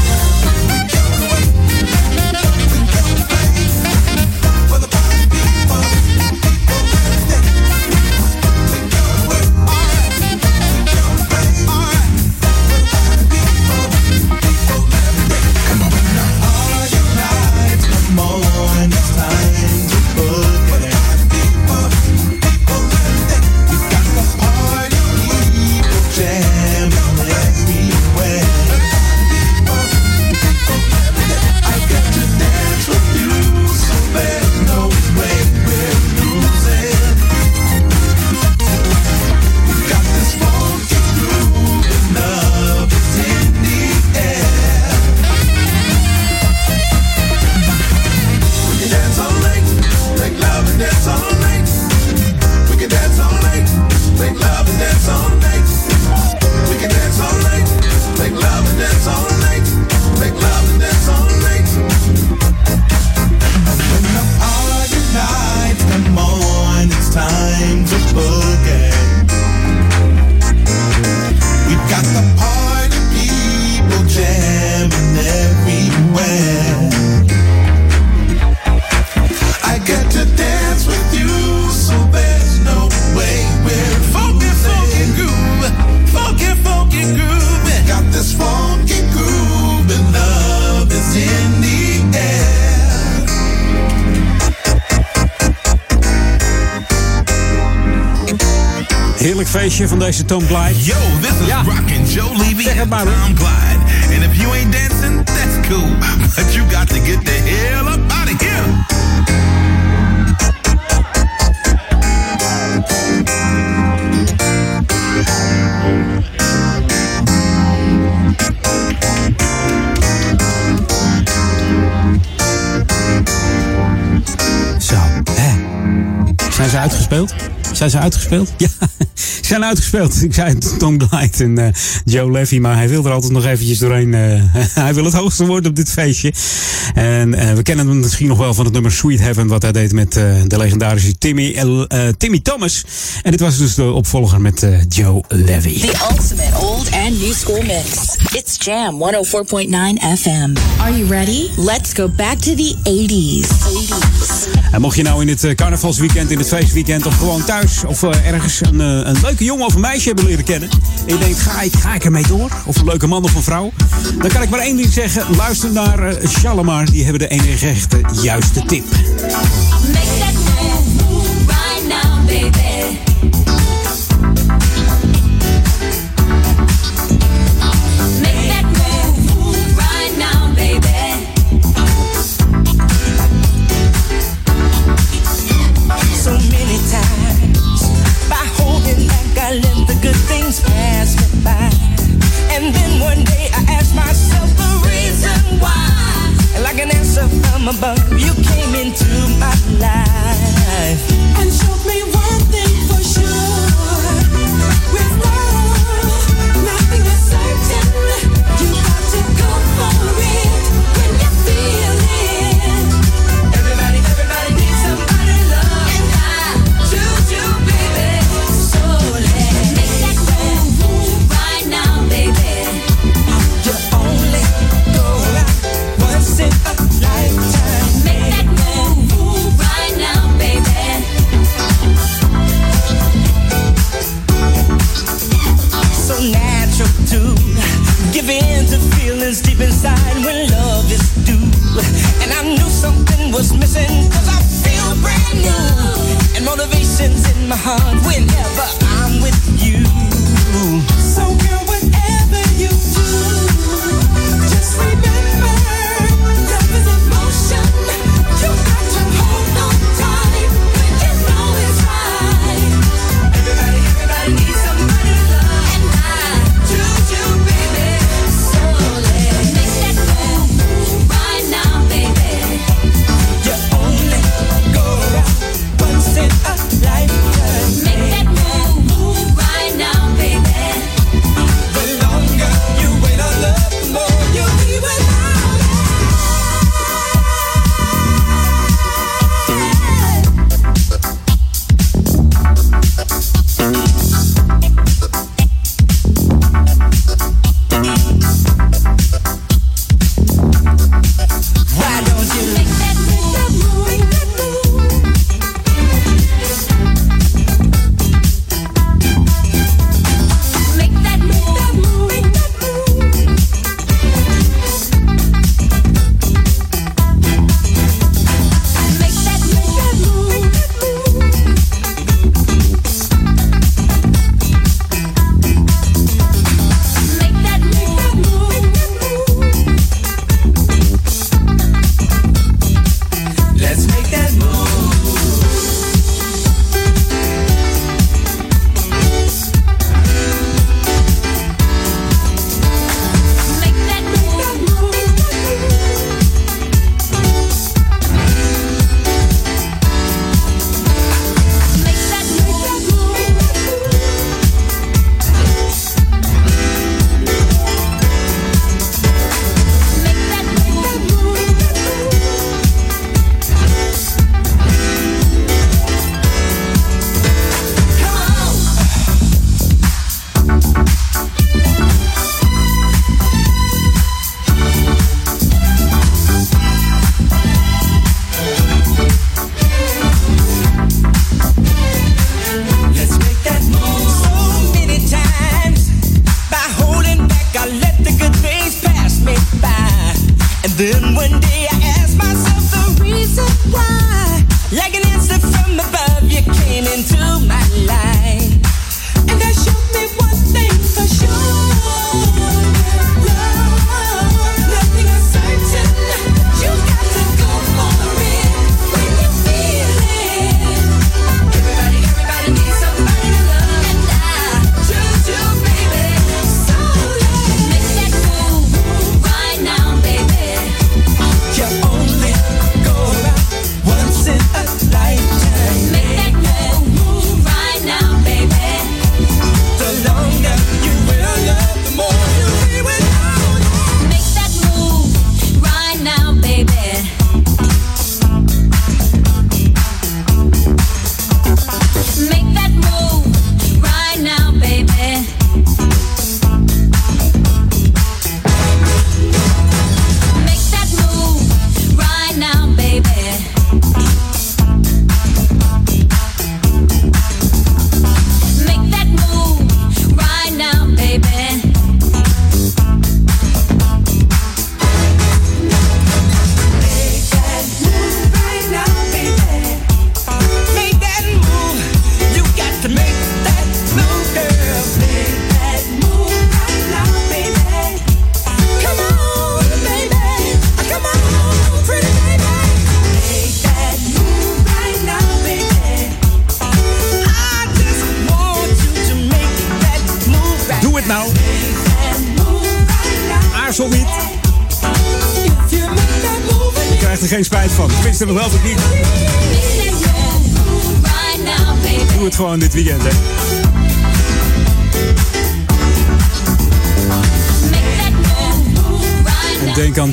Deze Tom Glide. Yo, this is Rockin' Joe Levy Zeg het and maar, Tom Glide. And if you ain't dancing, that's cool. But you got to get the hell up out of here. Zo, hè. Zijn ze uitgespeeld? Zijn ze uitgespeeld? Ja, zijn uitgespeeld. Ik zei het, Tom Glide en eh, Joe Levy, maar hij wil er altijd nog eventjes doorheen. eh, hij wil het hoogste worden op dit feestje. En eh, we kennen hem misschien nog wel van het nummer Sweet Heaven, wat hij deed met eh, de legendarische Timmy, eh, Timmy Thomas. En dit was dus de opvolger met eh, Joe Levy. The ultimate old and new school mix. It's Jam 104.9 FM. Are you ready? Let's go back to the 80s. 80s. En mocht je nou in het eh, carnavalsweekend, in het feestweekend of gewoon thuis of eh, ergens een, eh, een leuke jongen of een meisje hebben leren kennen. En je denkt, ga ik, ga ik ermee door? Of een leuke man of een vrouw? Dan kan ik maar één ding zeggen. Luister naar Shalimar. Die hebben de enige echte juiste tip.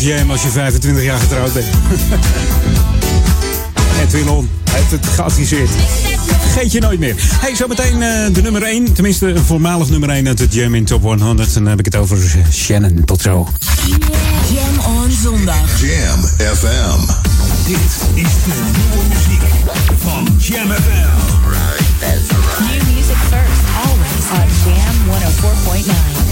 Jam als je 25 jaar getrouwd bent. Edwin On heeft het geadviseerd. Vergeet je nooit meer. Hey, zometeen eh, de nummer 1. Tenminste, een voormalig nummer 1 uit de Jam in Top 100. Dan heb ik het over Shannon. Tot zo. Jam on zondag. Jam FM. Dit is de nieuwe muziek van Jam FM. New music first, always on Jam 104.9.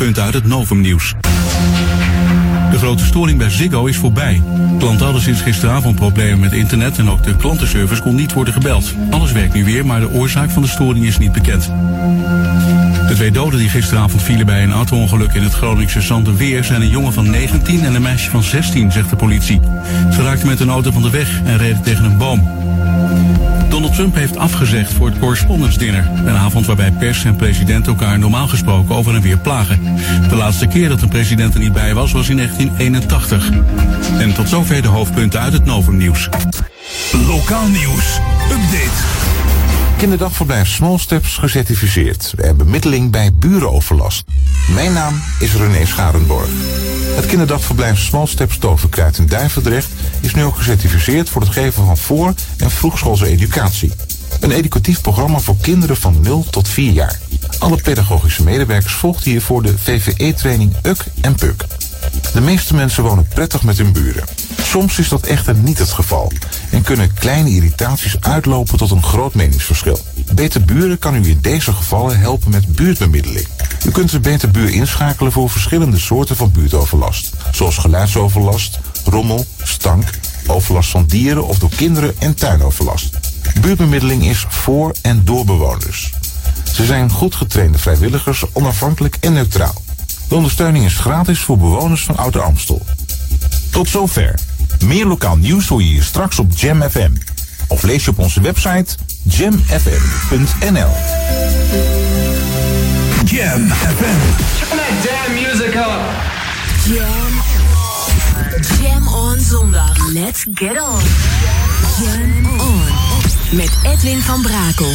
hoofdpunten uit het Novum-nieuws. De grote storing bij Ziggo is voorbij. Klanten hadden sinds gisteravond problemen met internet en ook de klantenservice kon niet worden gebeld. Alles werkt nu weer, maar de oorzaak van de storing is niet bekend. De twee doden die gisteravond vielen bij een auto-ongeluk in het Groningse Zandenweer zijn een jongen van 19 en een meisje van 16, zegt de politie. Ze raakten met een auto van de weg en reden tegen een boom. Donald Trump heeft afgezegd voor het Correspondence Dinner. Een avond waarbij pers en president elkaar normaal gesproken over en weer plagen. De laatste keer dat een president er niet bij was, was in 1981. En tot zover de hoofdpunten uit het Novum-nieuws. Lokaal nieuws. Update. Kinderdagverblijf Small Steps gecertificeerd en bemiddeling bij burenoverlast. Mijn naam is René Scharenborg. Het kinderdagverblijf Small Steps Tovenkruid in Duivendrecht is nu ook gecertificeerd voor het geven van voor- en vroegschoolse educatie. Een educatief programma voor kinderen van 0 tot 4 jaar. Alle pedagogische medewerkers volgden hiervoor de VVE-training UK en PUK. De meeste mensen wonen prettig met hun buren. Soms is dat echter niet het geval. en kunnen kleine irritaties uitlopen tot een groot meningsverschil. Beter Buren kan u in deze gevallen helpen met buurtbemiddeling. U kunt de Beter Buur inschakelen voor verschillende soorten van buurtoverlast, zoals geluidsoverlast, rommel, stank, overlast van dieren of door kinderen en tuinoverlast. Buurtbemiddeling is voor en door bewoners. Ze zijn goed getrainde vrijwilligers, onafhankelijk en neutraal. De ondersteuning is gratis voor bewoners van Ouder Amstel. Tot zover. Meer lokaal nieuws hoor je hier straks op Jam FM. Of lees je op onze website jamfm.nl. Jam FM. Turn that damn music up. Jam. Jam on zondag. Let's get on. Jam on. Met Edwin van Brakel.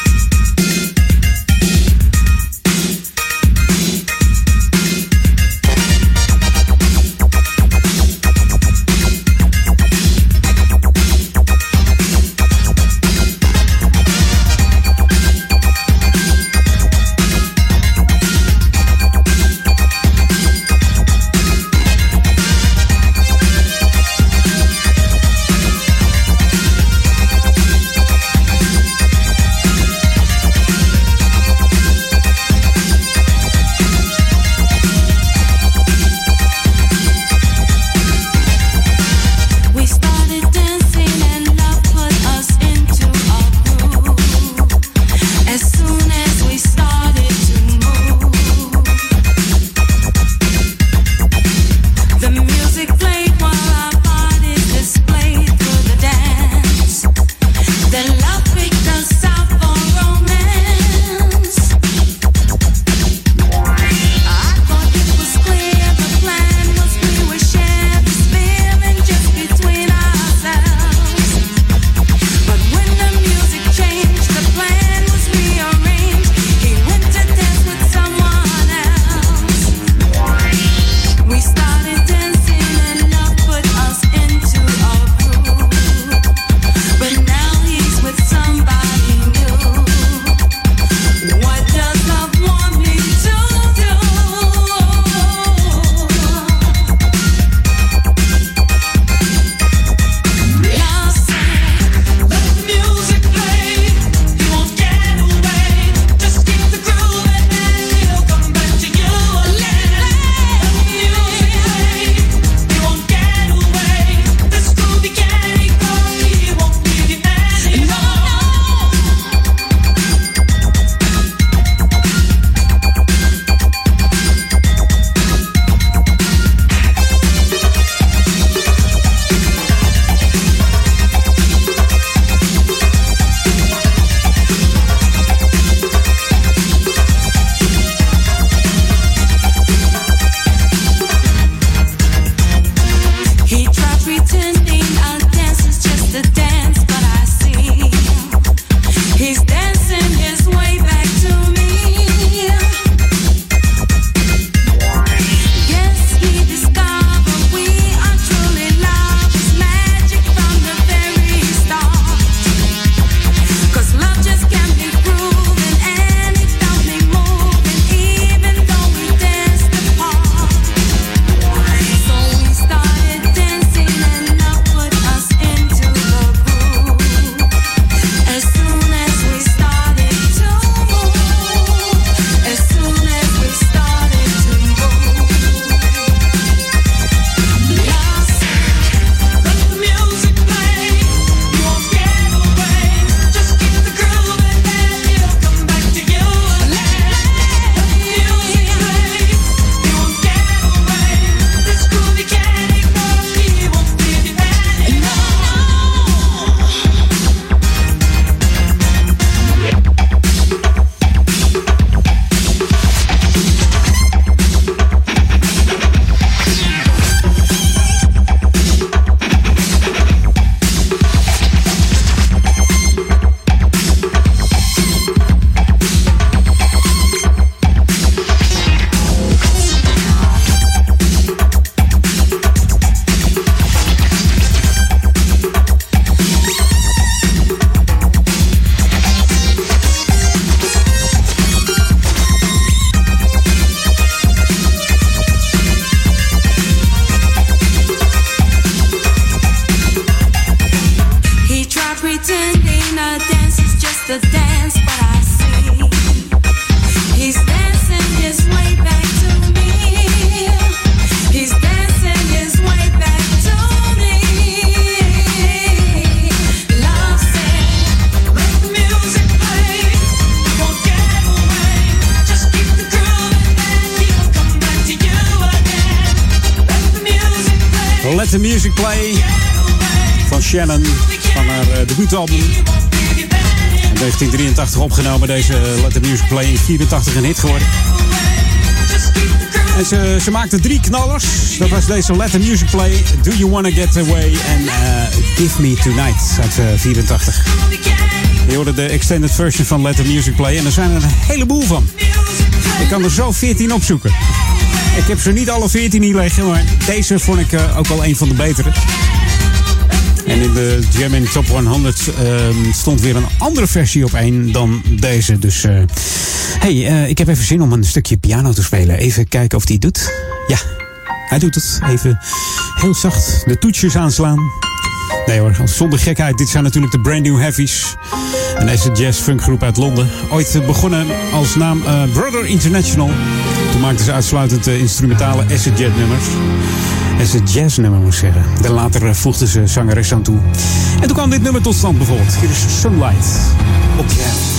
1983 opgenomen, deze Let the Music Play in 84 een hit geworden. En ze, ze maakte drie knallers. Dat was deze Let the Music Play, Do You Wanna Get Away en eh, Give Me Tonight uit eh, 84. Je hoorde de extended version van Let the Music Play en er zijn er een heleboel van. Ik kan er zo 14 opzoeken. Ik heb ze niet alle 14 hier liggen, maar deze vond ik eh, ook wel een van de betere. En in de in Top 100 ehm, stond weer een andere versie op één dan deze. Dus eh hey, eh, ik heb even zin om een stukje piano te spelen. Even kijken of het doet. Ja, hij doet het. Even heel zacht de toetsjes aanslaan. Nee hoor, zonder gekheid. Dit zijn natuurlijk de Brand New Heavies. Een acid jazz funkgroep uit Londen. Ooit begonnen als naam eh, Brother International. Toen maakten ze uitsluitend instrumentale acid jazz nummers. Acid jazz nummer moet ik zeggen. En later eh, voegden ze zangeres aan toe. En toen kwam dit nummer tot stand bijvoorbeeld. Hier is Sunlight op jazz.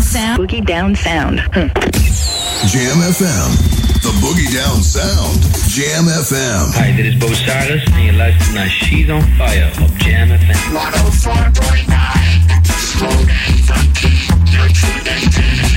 Down Sound. Boogie Down Sound. Hmm. Jam FM. The Boogie Down Sound. Jam FM. Hi, dit is Bo Cyrus en je luistert naar She's on Fire op Jam FM. 104.9.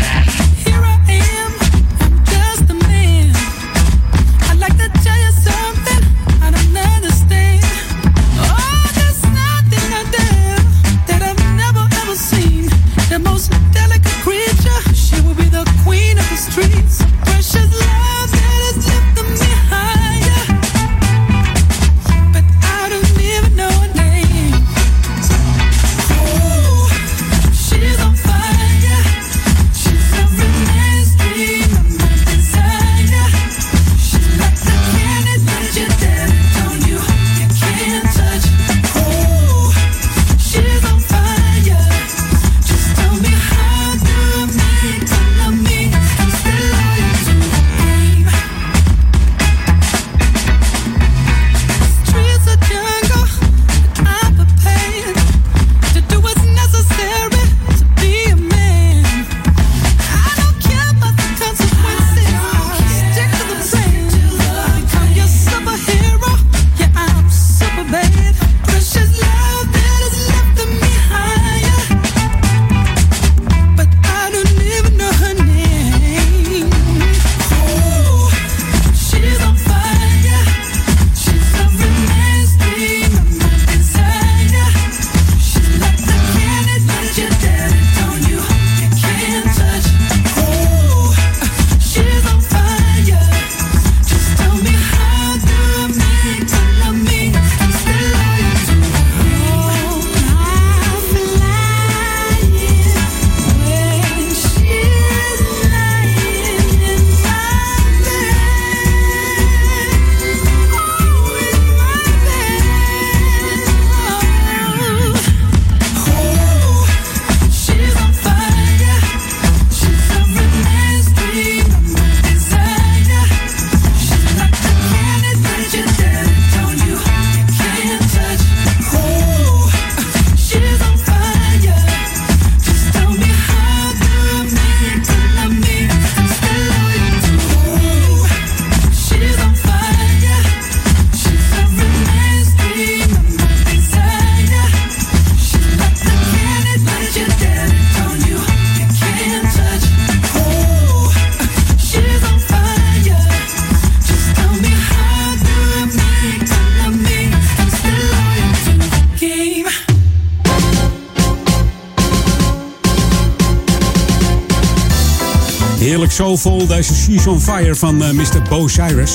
Soulvol, deze She's Fire van eh, Mr. Bo Cyrus.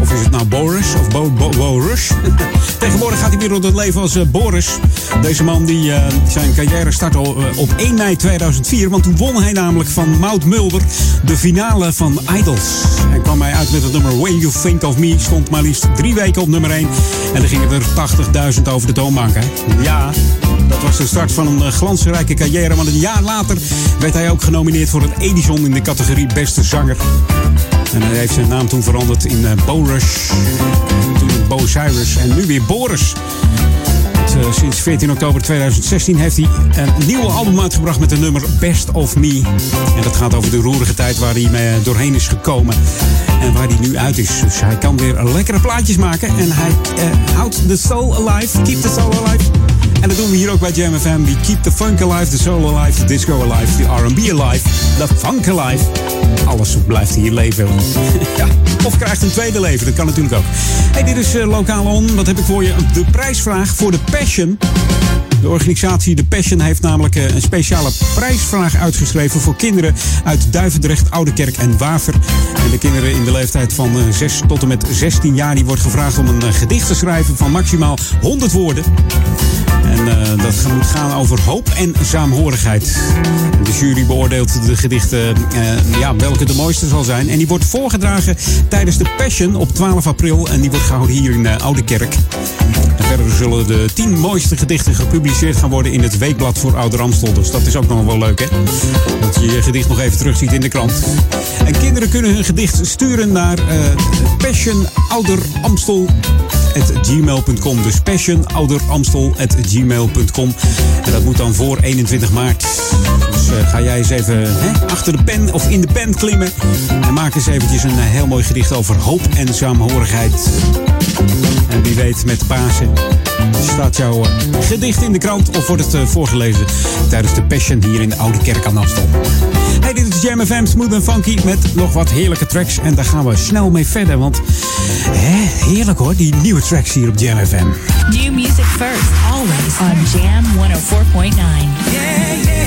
Of is het nou Boris of Bo, Bo, Boris? Tegenwoordig gaat hij weer door het leven als eh, Boris. Deze man die eh, zijn carrière startte op 1 mei 2004. Want toen won hij namelijk van Mout Mulder de finale van Idols. En kwam hij uit met het nummer When You Think of Me. Stond maar liefst drie weken op nummer 1. En er gingen er 80.000 over de toonbank. Hè? Ja, dat was de start van een eh, glansrijke carrière. Want een jaar later werd hij ook genomineerd voor het Edison in de categorie Beste Zanger. En hij heeft zijn naam toen veranderd in eh, Boris. Toen Bo Cyrus en nu weer Boris. Eh, sinds 14 oktober 2016 heeft hij een nieuwe album uitgebracht met de nummer Best of Me. En dat gaat over de roerige tijd waar hij doorheen is gekomen. En waar hij nu uit is. Dus hij kan weer lekkere plaatjes maken. En hij houdt de soul alive. Keep the soul alive. En dat doen we hier ook bij Jam FM. We keep the funk alive, the soul alive, the disco alive, the R&B alive, the funk alive. Alles blijft hier leven. ja. Of krijgt een tweede leven, dat kan natuurlijk ook. Hey, dit is uh, Lokaal On. Wat heb ik voor je? De prijsvraag voor de Passion. De organisatie The Passion heeft namelijk eh, een speciale prijsvraag uitgeschreven voor kinderen uit Duivendrecht, Oudekerk en Waver. En de kinderen in de leeftijd van eh, 6 tot en met 16 jaar die wordt gevraagd om een eh, gedicht te schrijven van maximaal 100 woorden. En eh, dat moet gaan over hoop en saamhorigheid. De jury beoordeelt de gedichten, eh, ja, welke de mooiste zal zijn. En die wordt voorgedragen tijdens de Passion op 12 april. En die wordt gehouden hier in uh, Oudekerk. En verder zullen de 10 mooiste gedichten gepubliceerd gaan worden in het weekblad voor Ouder Amstel. Dus dat is ook nog wel leuk, hè? Dat je je gedicht nog even terugziet in de krant. En kinderen kunnen hun gedicht sturen naar eh, Passion Ouder Amstel gmail.com. Dus passionouderamstel.gmail.com. En dat moet dan voor 21 maart. Dus eh, ga jij eens even hè, achter de pen of in de pen klimmen. En maak eens eventjes een eh, heel mooi gedicht over hoop en saamhorigheid. En wie weet met Pasen staat jouw eh, gedicht in de krant of wordt het eh, voorgelezen tijdens de Passion hier in de Oude Kerk aan Amstel. Hey, dit is Jam FM Smooth and Funky met nog wat heerlijke tracks. En daar gaan we snel mee verder, want hè, heerlijk hoor, die nieuwe tracks hier op Jam FM. New music first, always on Jam 104.9. Yeah, yeah. Yeah,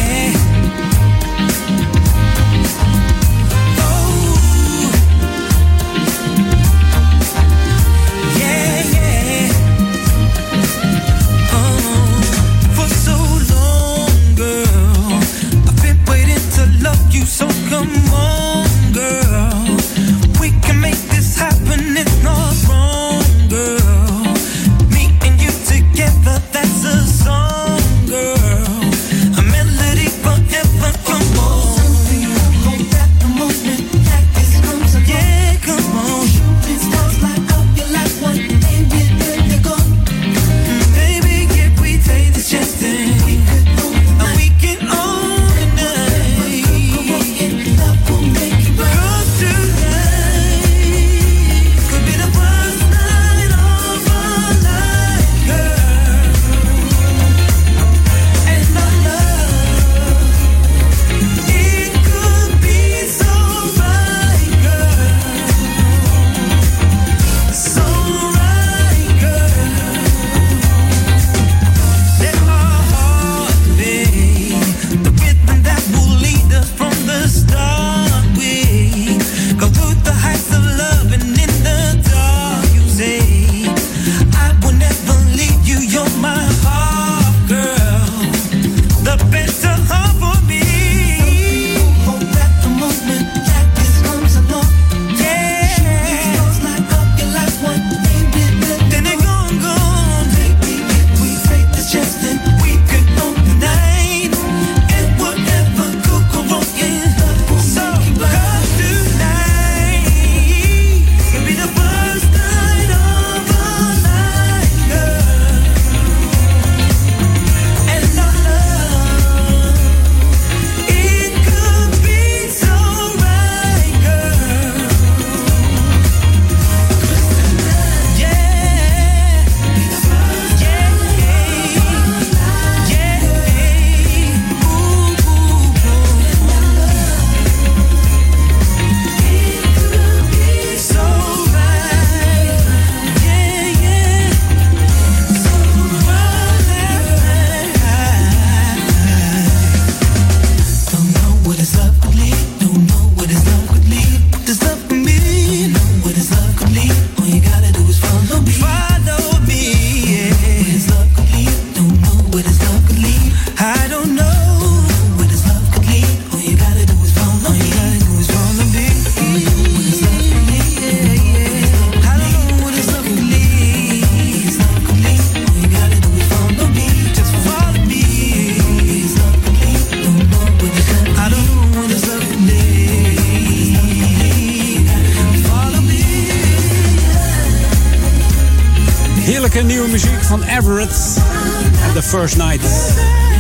First Night.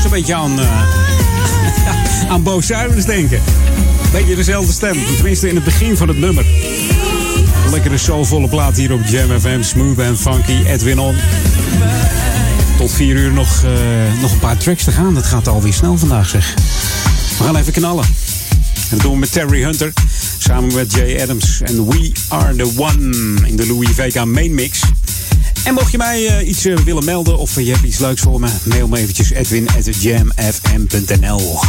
Zo'n beetje aan, eh aan Bo Suivers denken. Beetje dezelfde stem. Tenminste in het begin van het nummer. Lekkere soulvolle plaat hier op Jam FM. Smooth and funky. Edwin On. Tot vier uur nog, eh, nog een paar tracks te gaan. Dat gaat alweer snel vandaag zeg. We gaan even knallen. En dat doen we met Terry Hunter. Samen met Jay Adams. En We Are The One. In de Louis VK Main Mix. En mocht je mij eh, iets eh, willen melden of je hebt iets leuks voor me, mail me eventjes edwin.jamfm.nl.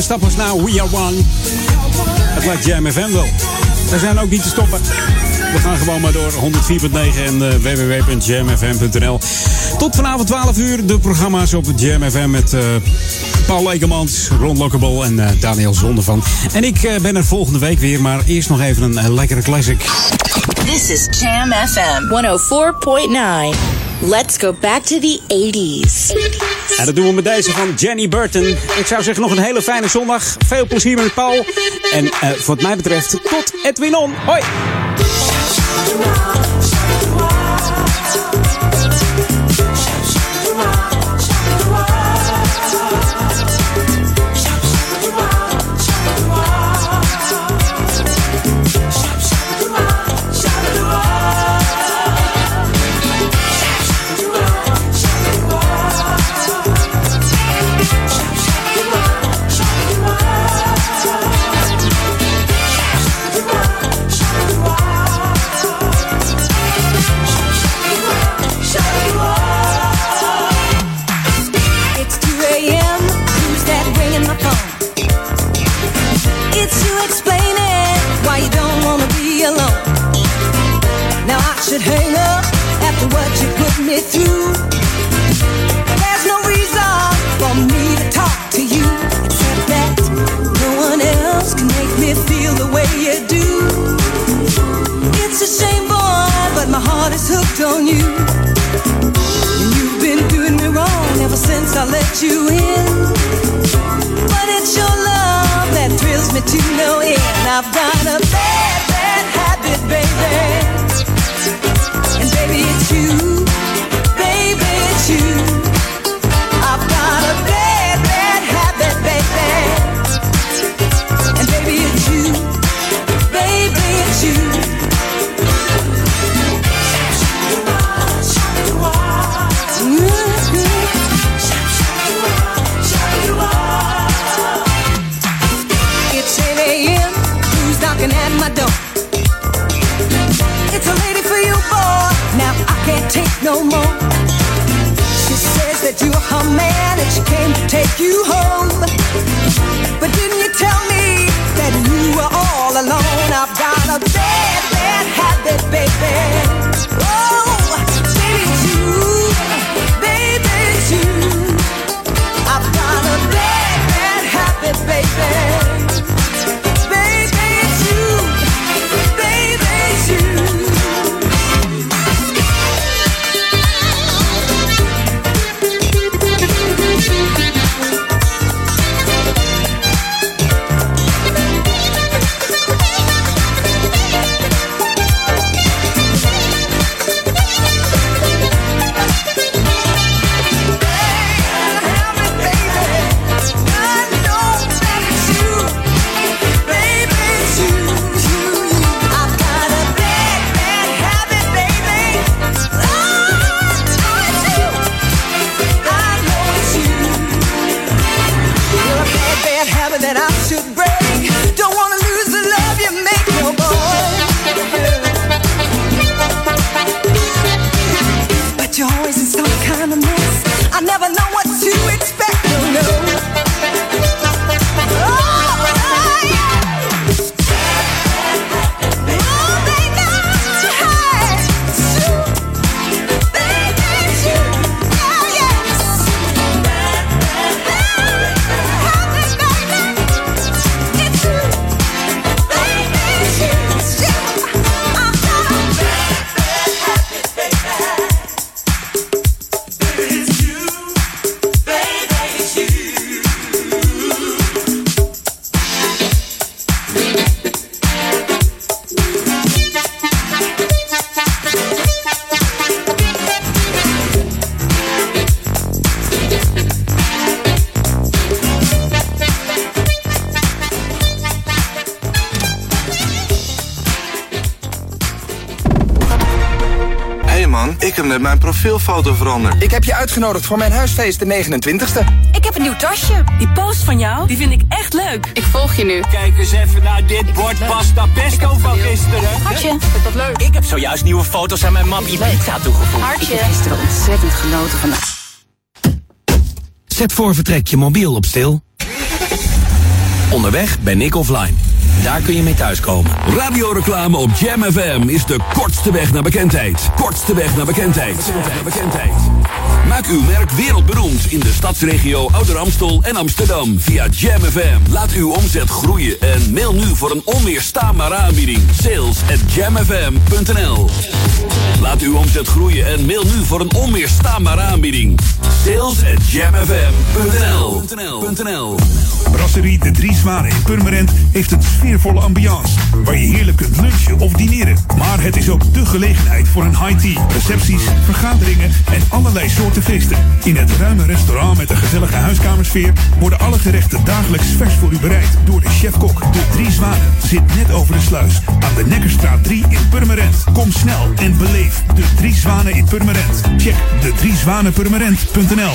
Stop us now, we are one. Het lijkt Jam FM wel. We zijn ook niet te stoppen. We gaan gewoon maar door. 104.9 en uh, www.jamfm.nl. Tot vanavond 12 uur de programma's op Jam FM met eh, Paul Lekemans, Ron Lockable en eh, Daniel Zondervan. En ik eh, ben er volgende week weer, maar eerst nog even een eh, lekkere classic. This is Jam FM 104.9. Let's go back to the 80s. En dat doen we met deze van Jenny Burton. Ik zou zeggen nog een hele fijne zondag. Veel plezier met Paul. En eh, wat mij betreft tot Edwin On. Hoi! Profielfoto veranderd. Ik heb je uitgenodigd voor mijn huisfeest de 29ste. Ik heb een nieuw tasje. Die post van jou, die vind ik echt leuk. Ik volg je nu. Kijk eens even naar dit bord pasta pesto van gisteren. Hartje, vind dat leuk? Ik heb zojuist nieuwe foto's aan mijn map Ibiza toegevoegd. Hartje. Ik heb gisteren ontzettend genoten van de... Zet voor vertrek je mobiel op stil. Onderweg ben ik offline. Daar kun je mee thuiskomen. Radioreclame op Jam FM is de kortste weg naar bekendheid. Kortste weg naar bekendheid. Naar bekendheid. Maak uw merk wereldberoemd in de stadsregio Ouder Amstel en Amsterdam via Jam FM. Laat uw omzet groeien en mail nu voor een onweerstaanbare aanbieding. Sales at jamfm.nl Laat uw omzet groeien en mail nu voor een onweerstaanbare aanbieding. Sales at jamfm.nl Brasserie De Drie Zwanen in Purmerend heeft een sfeervolle ambiance. Waar je heerlijk kunt lunchen of dineren. Maar het is ook de gelegenheid voor een high tea, recepties, vergaderingen en allerlei soorten feesten. In het ruime restaurant met een gezellige huiskamersfeer worden alle gerechten dagelijks vers voor u bereid door de chef-kok. De Drie Zwanen zit net over de sluis aan de Nekkerstraat 3 in Purmerend. Kom snel en beleef de Drie Zwanen in Purmerend. Check de driezwanenpurmerend.nl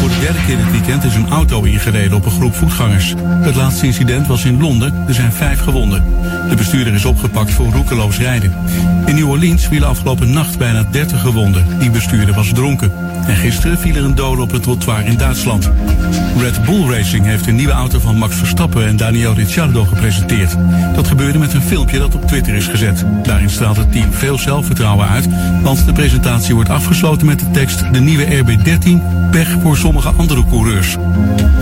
Voor de derde keer dit weekend is een auto ingereden op een groep voetgangers. Het laatste incident was in Londen. Er zijn vijf gewonden. De bestuurder is opgepakt voor roekeloos rijden. In New Orleans vielen afgelopen nacht bijna 30 gewonden. Die bestuurder was dronken. En gisteren viel er een dode op het trottoir in Duitsland. Red Bull Racing heeft een nieuwe auto van Max Verstappen en Daniel Ricciardo gepresenteerd. Dat gebeurde met een filmpje dat op Twitter is gezet. Daarin straalt het team veel zelfvertrouwen uit, want de presentatie wordt afgesloten met de tekst de nieuwe RB13 pech voor sommige andere coureurs.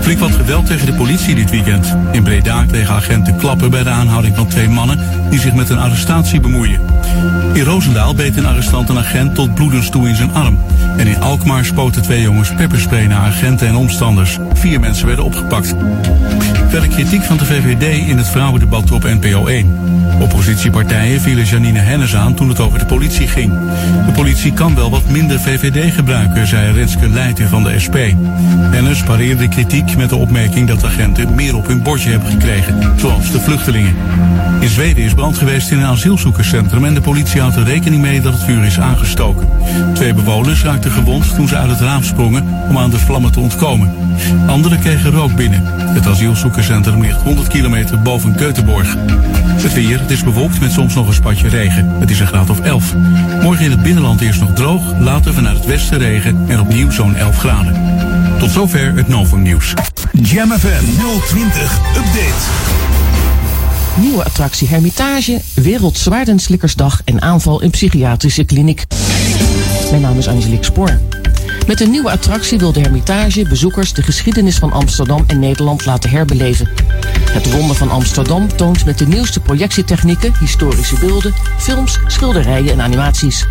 Flink wat geweld tegen de politie dit weekend. In Breda kregen agenten klappen bij de aanhouding van twee mannen die zich met een arrestatie bemoeien. In Roosendaal beet een arrestant een agent tot bloedens toe in zijn arm. En in Alkmaar spoten twee jongens pepperspray naar agenten en omstanders. Vier mensen werden opgepakt. Verder kritiek van de VVD in het vrouwendebat op NPO 1. Oppositiepartijen vielen Janine Hennis aan toen het over de politie ging. De politie kan wel wat minder VVD gebruiken, zei Renske Leijten van de SP. Hennis pareerde kritiek met de opmerking dat agenten meer op hun bordje hebben gekregen, zoals de vluchtelingen. In Zweden is brand geweest in een asielzoekerscentrum en de politie houdt er rekening mee dat het vuur is aangestoken. Twee bewoners raakten gewond toen ze uit het raam sprongen om aan de vlammen te ontkomen. Anderen kregen rook binnen. Het asielzoekerscentrum ligt 100 kilometer boven Keutenborg. Het weer, het is bewolkt met soms nog een spatje regen. Het is een graad of 11. Morgen in het binnenland eerst nog droog, later vanuit het westen regen en opnieuw zo'n 11 graden. Tot zover het Novum nieuws. Jam FM 020 Update. Nieuwe attractie Hermitage, Wereldzwaardenslikkersdag en aanval in psychiatrische kliniek. Mijn naam is Angelique Spoor. Met een nieuwe attractie wil de Hermitage bezoekers de geschiedenis van Amsterdam en Nederland laten herbeleven. Het wonder van Amsterdam toont met de nieuwste projectietechnieken, historische beelden, films, schilderijen en animaties.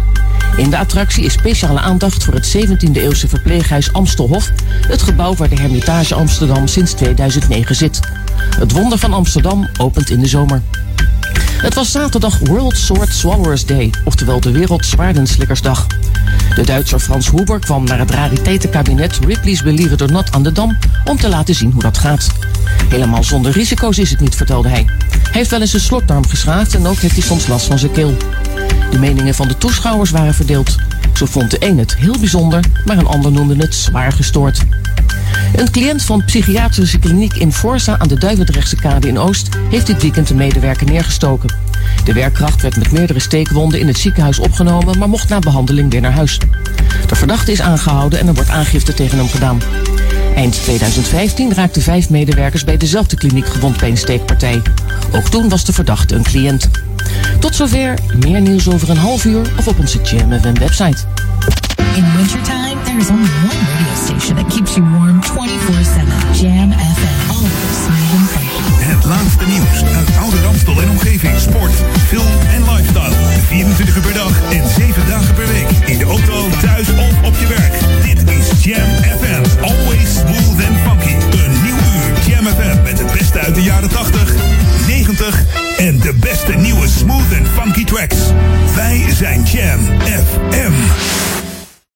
In de attractie is speciale aandacht voor het 17e-eeuwse verpleeghuis Amstelhof, het gebouw waar de Hermitage Amsterdam sinds 2009 zit. Het wonder van Amsterdam opent in de zomer. Het was zaterdag World Sword Swallowers Day, oftewel de Wereldzwaardenslikkersdag. De Duitser Frans Huber kwam naar het rariteitenkabinet Ripley's Believe It or Not aan de Dam om te laten zien hoe dat gaat. Helemaal zonder risico's is het niet, vertelde hij. Hij heeft wel eens een slotdarm geschaafd en ook heeft hij soms last van zijn keel. De meningen van de toeschouwers waren verdeeld. Zo vond de een het heel bijzonder, maar een ander noemde het zwaar gestoord. Een cliënt van psychiatrische kliniek in Forza aan de Duivendrechtse kade in Oost heeft dit weekend een medewerker neergestoken. De werkkracht werd met meerdere steekwonden in het ziekenhuis opgenomen, maar mocht na behandeling weer naar huis. De verdachte is aangehouden en er wordt aangifte tegen hem gedaan. Eind 2015 raakten vijf medewerkers bij dezelfde kliniek gewond bij een steekpartij. Ook toen was de verdachte een cliënt. Tot zover, meer nieuws over een half uur of op onze Jam FM website. In wintertime, there is only one radio station that keeps you warm 24-7. Jam FM. Always smooth and funky. Het laatste nieuws uit oude Ramstel en omgeving. Sport, film en lifestyle. 24 uur per dag en 7 dagen per week. In de auto, thuis of op je werk. Dit is Jam FM. Always smooth and funky. Een nieuw uur Jam FM met het beste uit de jaren 80, 90 en de beste nieuwe smooth en funky tracks. Wij zijn Jam FM.